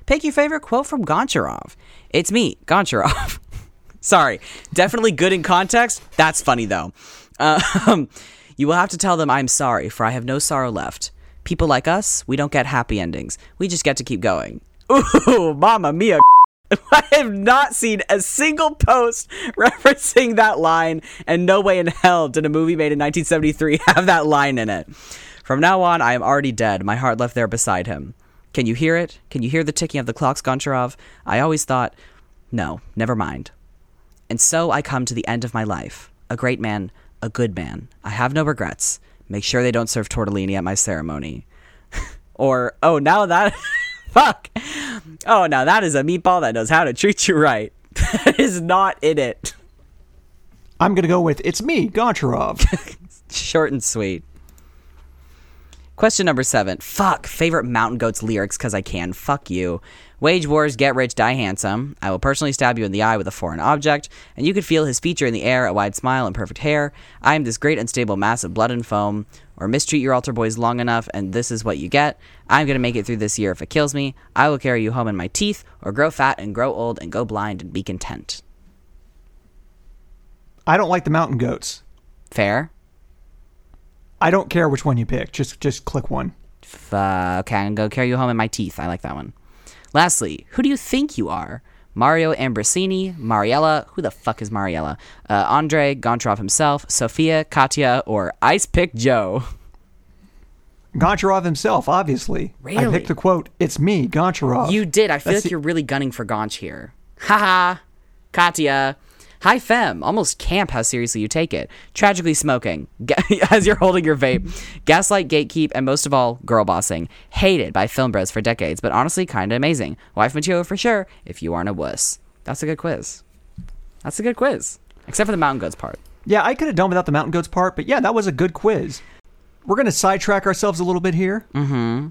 Pick your favorite quote from Goncharov. It's me, Goncharov. Sorry. Definitely good in context. That's funny, though. Um, you will have to tell them I'm sorry, for I have no sorrow left. People like us, we don't get happy endings. We just get to keep going. Ooh, mama mia. I have not seen a single post referencing that line, and no way in hell did a movie made in 1973 have that line in it. From now on, I am already dead, my heart left there beside him. Can you hear it? Can you hear the ticking of the clocks, Goncharov? I always thought, no, never mind. And so I come to the end of my life. A great man, a good man. I have no regrets. Make sure they don't serve tortellini at my ceremony. or, oh, now that. Fuck. Oh, now that is a meatball that knows how to treat you right. That is not in it. I'm going to go with it's me, Goncharov. Short and sweet. Question number seven. Fuck. Favorite Mountain Goats lyrics because I can. Fuck you. Wage wars, get rich, die handsome. I will personally stab you in the eye with a foreign object, and you could feel his feature in the air, a wide smile and perfect hair. I am this great unstable mass of blood and foam. Or mistreat your altar boys long enough, and this is what you get. I'm gonna make it through this year if it kills me. I will carry you home in my teeth, or grow fat and grow old and go blind and be content. I don't like the mountain goats. Fair? I don't care which one you pick. Just just click one. Uh, okay, I'm gonna go carry you home in my teeth. I like that one. Lastly, who do you think you are? Mario Ambrosini, Mariella, who the fuck is Mariella? Uh, Andre, Goncharov himself, Sophia, Katya, or Ice Pick Joe? Goncharov himself, obviously. Really? I picked the quote, it's me, Goncharov. You did. I feel That's like the- you're really gunning for Gonch here. Haha. Katya. Hi, Fem. Almost camp how seriously you take it. Tragically smoking as you're holding your vape. Gaslight, gatekeep, and most of all, girl bossing. Hated by film bros for decades, but honestly, kind of amazing. Wife material for sure, if you aren't a wuss. That's a good quiz. That's a good quiz. Except for the mountain goats part. Yeah, I could have done without the mountain goats part, but yeah, that was a good quiz. We're going to sidetrack ourselves a little bit here. Mm-hmm.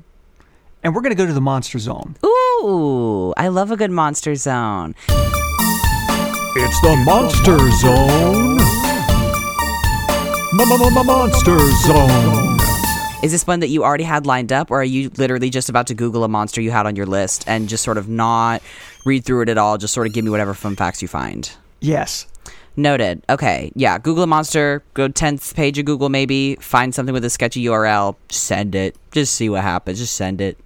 And we're going to go to the monster zone. Ooh, I love a good monster zone. It's the Monster Zone. Monster Zone. Is this one that you already had lined up, or are you literally just about to Google a monster you had on your list and just sort of not read through it at all, just sort of give me whatever fun facts you find? Yes. Noted. Okay, yeah, Google a monster, go 10th page of Google maybe, find something with a sketchy URL, send it. Just see what happens, just send it.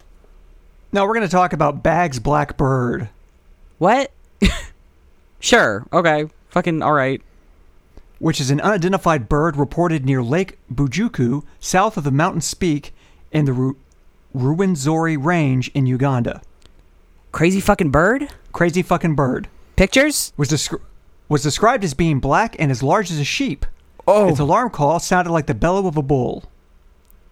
Now we're going to talk about Bagg's Black Bird, What? sure, okay, fucking alright. which is an unidentified bird reported near Lake Bujuku, south of the mountain Speke in the Ru- Ruwenzori Range in Uganda. Crazy fucking bird? Crazy fucking bird. Pictures? Was, descri- was described as being black and as large as a sheep. Oh. Its alarm call sounded like the bellow of a bull.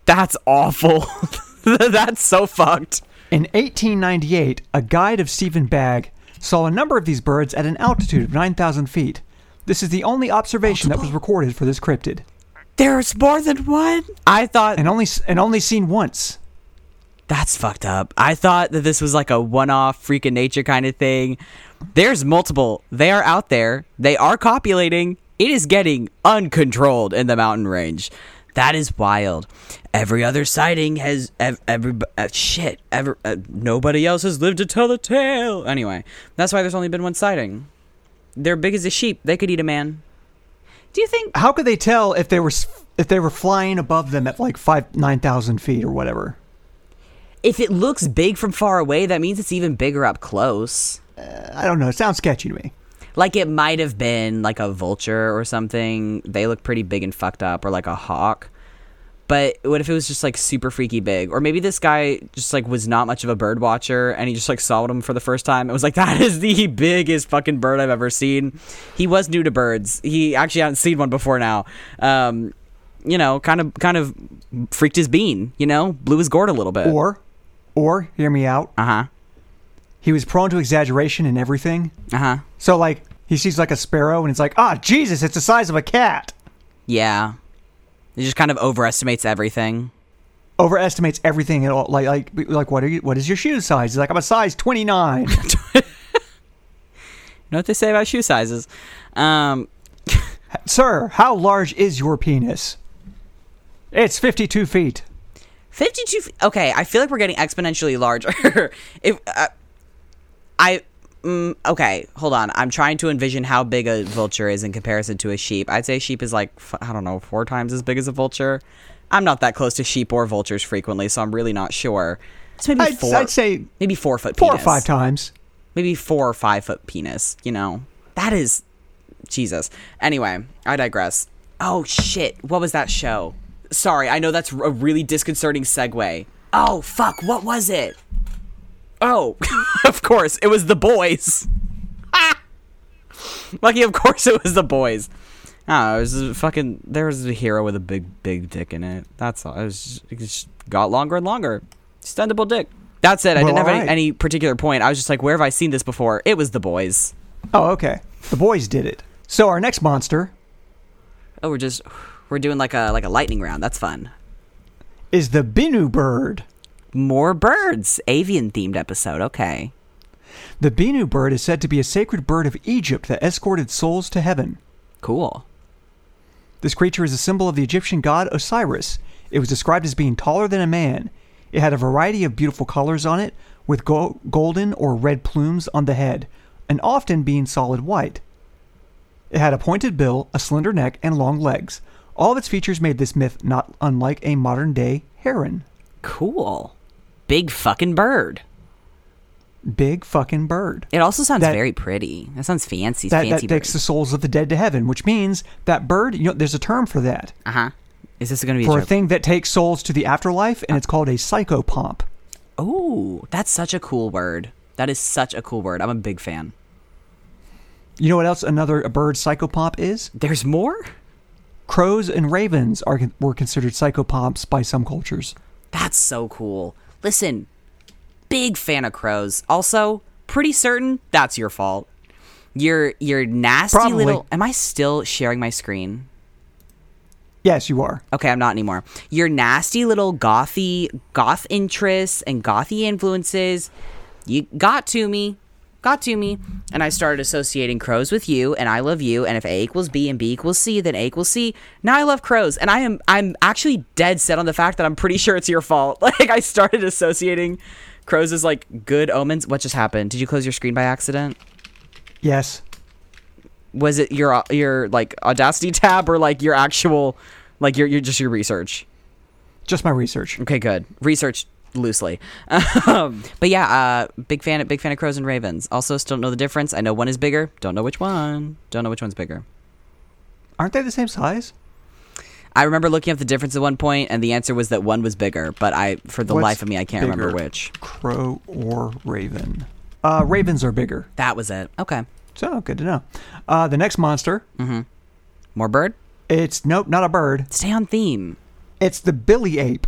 That's awful. That's so fucked. In 1898, a guide of Stephen Bagg saw a number of these birds at an altitude of 9,000 feet. This is the only observation that was recorded for this cryptid, There's more than one? I thought and only and only seen once. That's fucked up. I thought that this was like a one off freak of nature kind of thing. There's multiple. They are out there. They are copulating. It is getting uncontrolled in the mountain range. That is wild. Every other sighting has ev- every uh, shit. Ever uh, nobody else has lived to tell the tale. Anyway, that's why there's only been one sighting. They're big as a sheep. They could eat a man. Do you think How could they tell if they were if they were flying above them at like five nine thousand feet or whatever? If it looks big from far away, that means it's even bigger up close. I don't know. It sounds sketchy to me. Like it might have been like a vulture or something. They look pretty big and fucked up, or like a hawk. But what if it was just like super freaky big? Or maybe this guy just like was not much of a bird watcher and he just like saw them for the first time. It was like, that is the biggest fucking bird I've ever seen. He was new to birds. He actually hadn't seen one before now. Um, you know, kind of kind of freaked his bean, you know, blew his gourd a little bit. Or, or hear me out. Uh huh. He was prone to exaggeration in everything. Uh huh. So like he sees like a sparrow and it's like, ah, Jesus, it's the size of a cat. Yeah. He just kind of overestimates everything. Overestimates everything at all. Like like like what are you? What is your shoe size? He's like, I'm a size 29. You know what they say about shoe sizes? Um, Sir, how large is your penis? It's 52 feet. 52 f- okay i feel like we're getting exponentially larger if uh, i mm, okay hold on. I'm trying to envision how big a vulture is in comparison to a sheep. I'd say a sheep is like I don't know four times as big as a vulture. I'm not that close to sheep or vultures frequently so i'm really not sure. It's maybe I'd, 4 I'd say maybe four foot four or five times. maybe four or five foot penis you know? That is jesus. Anyway i digress. Oh shit. What was that show? Sorry i know that's a really disconcerting segue. Oh fuck. What was it oh of course it was the boys Ah! lucky of course it was the boys Oh, it was a fucking. There was a hero with a big, big dick in it. That's all. It was. Just, it just got longer and longer. Extendable dick. That's it. I Well, didn't have any, alright. any particular point. I was just like, where have I seen this before? It was the boys. Oh, okay. The boys did it. So our next monster Oh, we're just we're doing like a like a lightning round. That's fun. is the Bennu bird. More birds. Avian themed episode. Okay. The Bennu bird is said to be a sacred bird of Egypt that escorted souls to heaven. Cool. This creature is a symbol of the Egyptian god Osiris. It was described as being taller than a man. It had a variety of beautiful colors on it, with go- golden or red plumes on the head, and often being solid white. It had a pointed bill, a slender neck, and long legs. All of its features made this myth not unlike a modern day heron. Cool. Big fucking bird. Big fucking bird. It also sounds That- very pretty. That sounds fancy. That, fancy that takes the souls of the dead to heaven, which means that bird, you know, there's a term for that. Uh huh. Is this going to be For a a thing that takes souls to the afterlife, and it's called a psychopomp. Oh, that's such a cool word. That is such a cool word. I'm a big fan. You know what else another a bird psychopomp is? There's more? Crows and ravens are were considered psychopomps by some cultures. That's so cool. Listen, big fan of crows. Also, pretty certain that's your fault. You're you're nasty Probably. little. Am I still sharing my screen? Yes, you are. Okay, I'm not anymore. Your nasty little gothy goth interests and gothy influences, you got to me. Got to me. And I started associating crows with you and I love you. And if A equals B and B equals C, then A equals C. Now I love crows. And I am I'm actually dead set on the fact that I'm pretty sure it's your fault. Like I started associating crows as like good omens. What just happened? Did you close your screen by accident? Yes. Was it your your like audacity tab or like your actual like your your just your research? Just my research. Okay, good. Research loosely. Um, but yeah, uh, big fan. Of big fan of crows and ravens. Also, still don't know the difference. I know one is bigger. Don't know which one. Don't know which one's bigger. Aren't they the same size? I remember looking up the difference at one point, and the answer was that one was bigger. But I, for the What's life of me, I can't remember which. Crow or raven? Uh, ravens are bigger. That was it. Okay. So good to know. Uh, the next monster, More bird. it's nope, not a bird. Stay on theme. It's the Bili ape.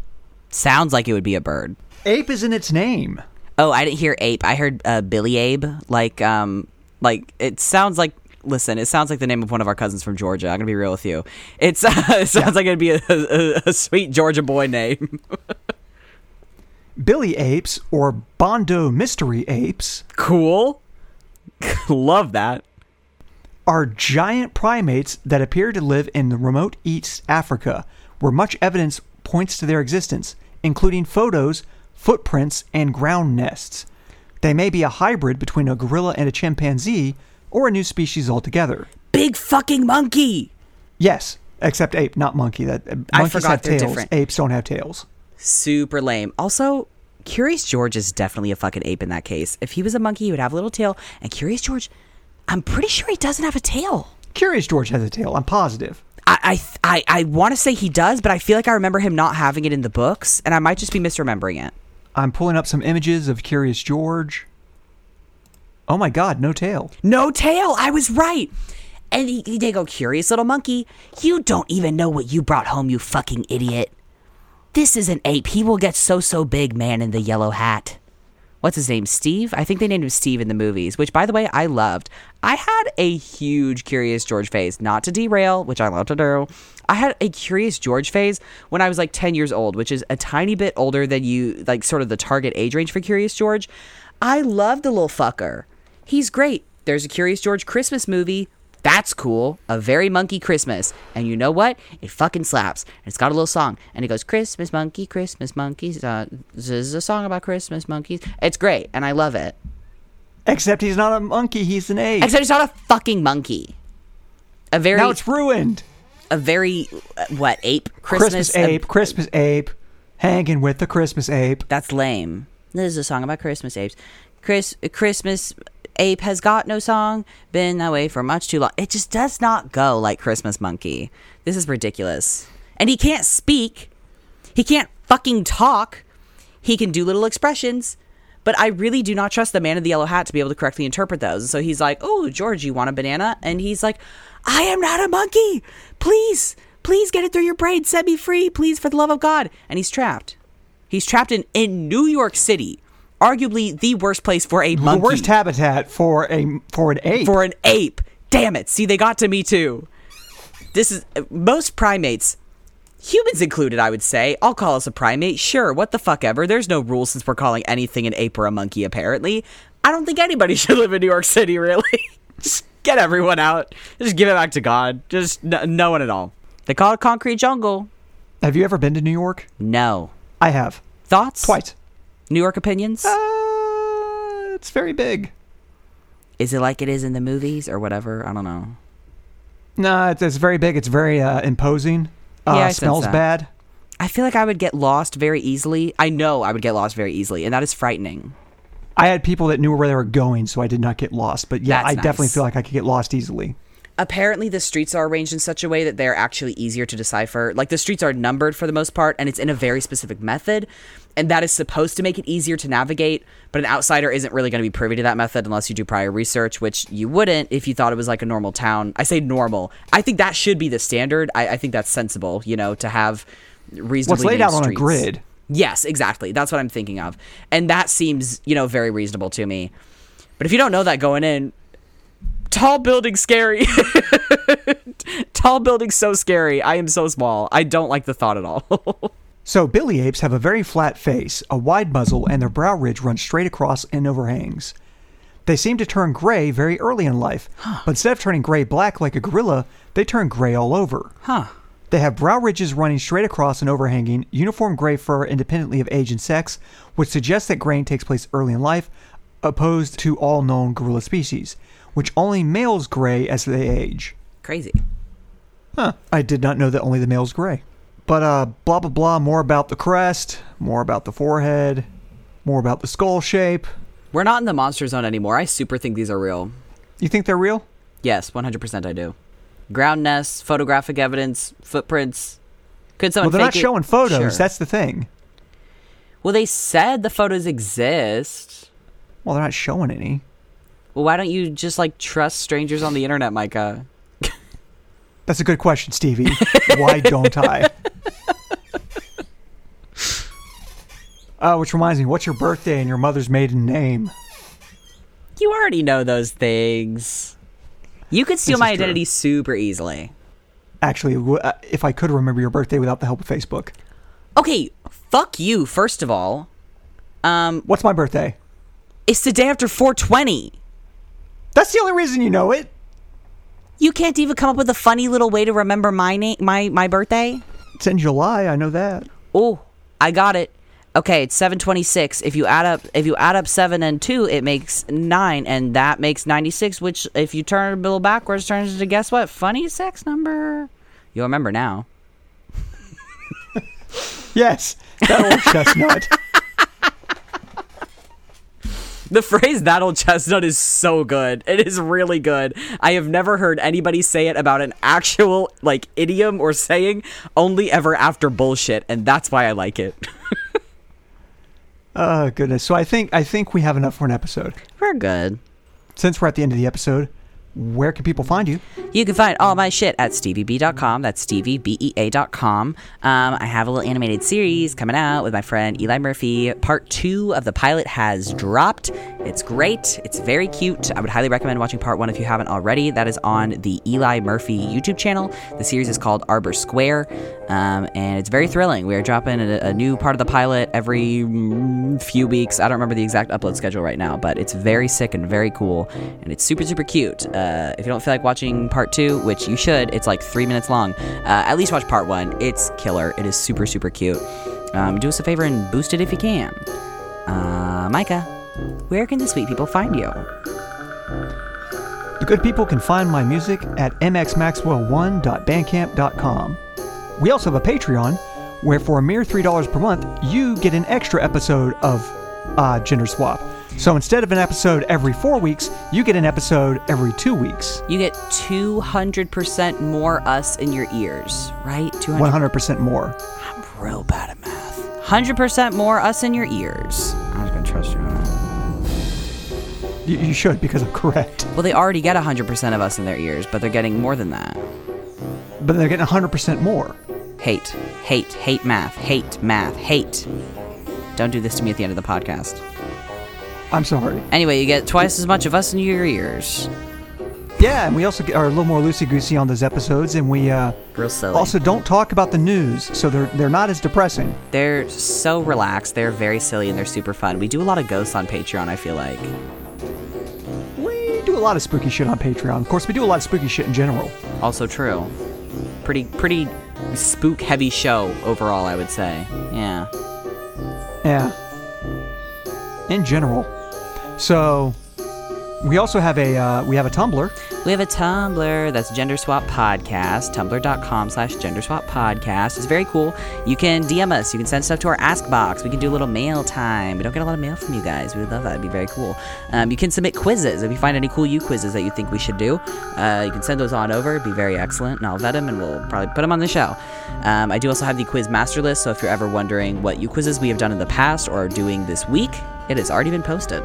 Sounds like it would be a bird. Ape is in its name. Oh, I didn't hear ape. I heard uh, Billy Abe. Like, um, like it sounds like. Listen, it sounds like the name of one of our cousins from Georgia. I'm gonna be real with you. It's it sounds like it'd be a, a, a sweet Georgia boy name. Bili apes or Bondo mystery apes cool. Love that. are giant primates that appear to live in the remote East Africa, where much evidence points to their existence, including photos, footprints, and ground nests. They may be a hybrid between a gorilla and a chimpanzee, or a new species altogether. Big fucking monkey. Yes, except ape, not monkey. That uh, I monkeys forgot have they're tails. different. Apes don't have tails. Super lame. Also, Curious George is definitely a fucking ape in that case. If he was a monkey, he would have a little tail. And Curious George, I'm pretty sure he doesn't have a tail. Curious George has a tail. I'm positive. I I I, want to say he does, but I feel like I remember him not having it in the books, and I might just be misremembering it. I'm pulling up some images of Curious George. Oh my God, no tail. No tail. I was right. And he, they go, curious little monkey. You don't even know what you brought home, you fucking idiot. This is an ape. He will get so so big, man in the yellow hat. What's his name? Steve? I think they named him Steve in the movies, which by the way I loved. I had a huge Curious George phase, not to derail, which I love to do. I had a Curious George phase when I was like 10 years old, which is a tiny bit older than you, like sort of the target age range for Curious George. I love the little fucker. He's great. There's a Curious George Christmas movie. That's cool. A very monkey Christmas. And you know what? It fucking slaps. And it's got a little song. And it goes, Christmas monkey, Christmas monkeys. Uh, this is a song about Christmas monkeys. It's great. And I love it. Except he's not a monkey, he's an ape. Except he's not a fucking monkey. A very, now it's ruined. a very, uh, what, ape? Christmas, Christmas a- ape, Christmas ape, hanging with the Christmas ape. That's lame. This is a song about Christmas apes. Chris Christmas ape has got no song. Been that way for much too long. It just does not go like Christmas monkey. This is ridiculous. And he can't speak. He can't fucking talk. He can do little expressions. But I really do not trust the man in the yellow hat to be able to correctly interpret those. And so he's like, "Oh, George, you want a banana?" And he's like, "I am not a monkey. Please, please get it through your brain. Set me free, please, for the love of God." And he's trapped. He's trapped in, in New York City, arguably the worst place for a monkey. The worst habitat for a for an ape. for an ape. Damn it. See, they got to me too. This is most primates, humans included, I would say. I'll call us a primate. Sure, what the fuck ever. There's no rule since we're calling anything an ape or a monkey, apparently. I don't think anybody should live in New York City, really. Just get everyone out. Just give it back to God. Just n- no one at all. They call it concrete jungle. have you ever been to New York? No. I have. Thoughts? Twice. New York opinions? Uh, it's very big. Is it like it is in the movies or whatever? I don't know. No, it's, it's very big. It's very uh, imposing. Uh, Yeah, I smells bad. I feel like I would get lost very easily. I know I would get lost very easily, and that is frightening. I had people that knew where they were going, so I did not get lost. But yeah, That's I definitely feel like I could get lost easily. Apparently, the streets are arranged in such a way that they're actually easier to decipher. Like the streets are numbered for the most part, and it's in a very specific method, and that is supposed to make it easier to navigate. But an outsider isn't really going to be privy to that method unless you do prior research, which you wouldn't if you thought it was like a normal town. I say normal. I think that should be the standard. I, I think that's sensible, you know, to have reasonably What's laid out on a grid. Yes, exactly. That's what I'm thinking of. And that seems, you know, very reasonable to me. But if you don't know that going in, tall building scary. tall building so scary. I am so small. I don't like the thought at all. So Bili apes have a very flat face, a wide muzzle, and their brow ridge runs straight across and overhangs. They seem to turn gray very early in life, but instead of turning gray black like a gorilla, they turn gray all over. huh. They have brow ridges running straight across and overhanging, uniform gray fur independently of age and sex, which suggests that graying takes place early in life, opposed to all known gorilla species, which only males gray as they age. Crazy. Huh. I did not know that only the males gray. But uh blah blah blah more about the crest, more about the forehead, more about the skull shape. We're not in the monster zone anymore. I super think these are real. You think they're real? Yes, 100% I do. Ground nests, photographic evidence, footprints. Could someone Well, they're not it? showing photos. Sure. That's the thing. Well, they said the photos exist. Well, they're not showing any. Well, why don't you just like trust strangers on the internet, Micah? That's a good question, Stevie. Why don't I? Uh, which reminds me, what's your birthday and your mother's maiden name? You already know those things. You could steal my is true. identity super easily. Actually, w- uh, if I could remember your birthday without the help of Facebook. Okay, fuck you, first of all. Um, What's my birthday? it's the day after 420. That's the only reason you know it. You can't even come up with a funny little way to remember my name, my my birthday. It's in July. I know that. Oh, I got it. Okay, it's 726. If you add up if you add up 7 and 2, it makes 9 and that makes 96, which if you turn it a bill backwards turns into guess what? Funny sex number. You'll remember now. Yes, that old chestnut. The phrase that old chestnut is so good. It is really good. I have never heard anybody say it about an actual like idiom or saying, only ever after bullshit, and that's why I like it. Oh goodness. So I think I think we have enough for an episode. We're good. Since we're at the end of the episode, where can people find you? You can find all my shit at stevieb.com. That's steviebea.com. Um, I have a little animated series coming out with my friend Eli Murphy. Part two of the pilot has dropped. It's great. It's very cute. I would highly recommend watching part one if you haven't already. That is on the Eli Murphy YouTube channel. The series is called Arbor Square, um, and it's very thrilling. We are dropping a, a new part of the pilot every mm, few weeks. I don't remember the exact upload schedule right now, but it's very sick and very cool, and it's super, super cute. Uh, if you don't feel like watching part two, which you should, it's like three minutes long, uh, at least watch part one. It's killer. It is super, super cute. Um, do us a favor and boost it if you can. Uh, Micah, where can the sweet people find you? The good people can find my music at mxmaxwell1.bandcamp.com. We also have a Patreon where for a mere $3 per month, you get an extra episode of uh, Gender Swap. So instead of an episode every four weeks, you get an episode every two weeks. You get 200% more us in your ears, right? 200 100% more. I'm real bad at math. 100% more us in your ears. I'm just gonna trust you on that. You, you should because I'm correct. Well, they already get 100% of us in their ears, but they're getting more than that. But they're getting 100% more. Hate, hate, hate math, hate math, hate. Don't do this to me at the end of the podcast. I'm sorry. Anyway, you get twice as much of us in your ears. Yeah, and we also get, are a little more loosey goosey on those episodes, and we uh, Real silly. also don't talk about the news, so they're they're not as depressing. they're so relaxed. They're very silly and they're super fun. We do a lot of ghosts on Patreon. I feel like. We do a lot of spooky shit on Patreon. Of course, we do a lot of spooky shit in general. Also true. Pretty pretty spook heavy show overall. I would say. Yeah. Yeah. In general. So, we also have a uh, we have a Tumblr. We have a Tumblr that's Gender Swap Podcast, tumblr.com slash Gender Swap Podcast. It's very cool. You can DM us. You can send stuff to our Ask Box. We can do a little mail time. We don't get a lot of mail from you guys. We would love that. It'd be very cool. Um, you can submit quizzes. If you find any cool U quizzes that you think we should do, uh, you can send those on over. It'd be very excellent, and I'll vet them, and we'll probably put them on the show. Um, I do also have the quiz master list, so if you're ever wondering what U quizzes we have done in the past or are doing this week, it has already been posted.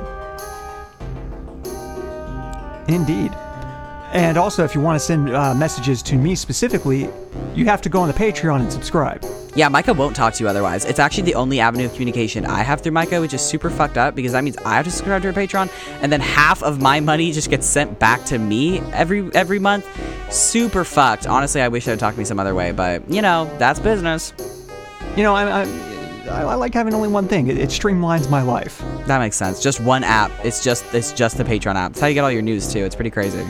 Indeed. And also, if you want to send uh, messages to me specifically, you have to go on the Patreon and subscribe. Yeah, Micah won't talk to you otherwise. It's actually the only avenue of communication I have through Micah, which is super fucked up because that means I have to subscribe to her Patreon, and then half of my money just gets sent back to me every every month. Super fucked. Honestly, I wish they'd talk to me some other way, but you know, that's business. You know, I I, I, I like having only one thing. It, it streamlines my life. That makes sense. Just one app. It's just it's just the Patreon app. It's how you get all your news too. It's pretty crazy.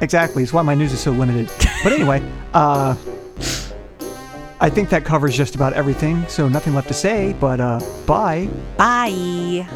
Exactly. It's why my news is so limited. But anyway, uh, I think that covers just about everything. So nothing left to say. But uh, bye. Bye.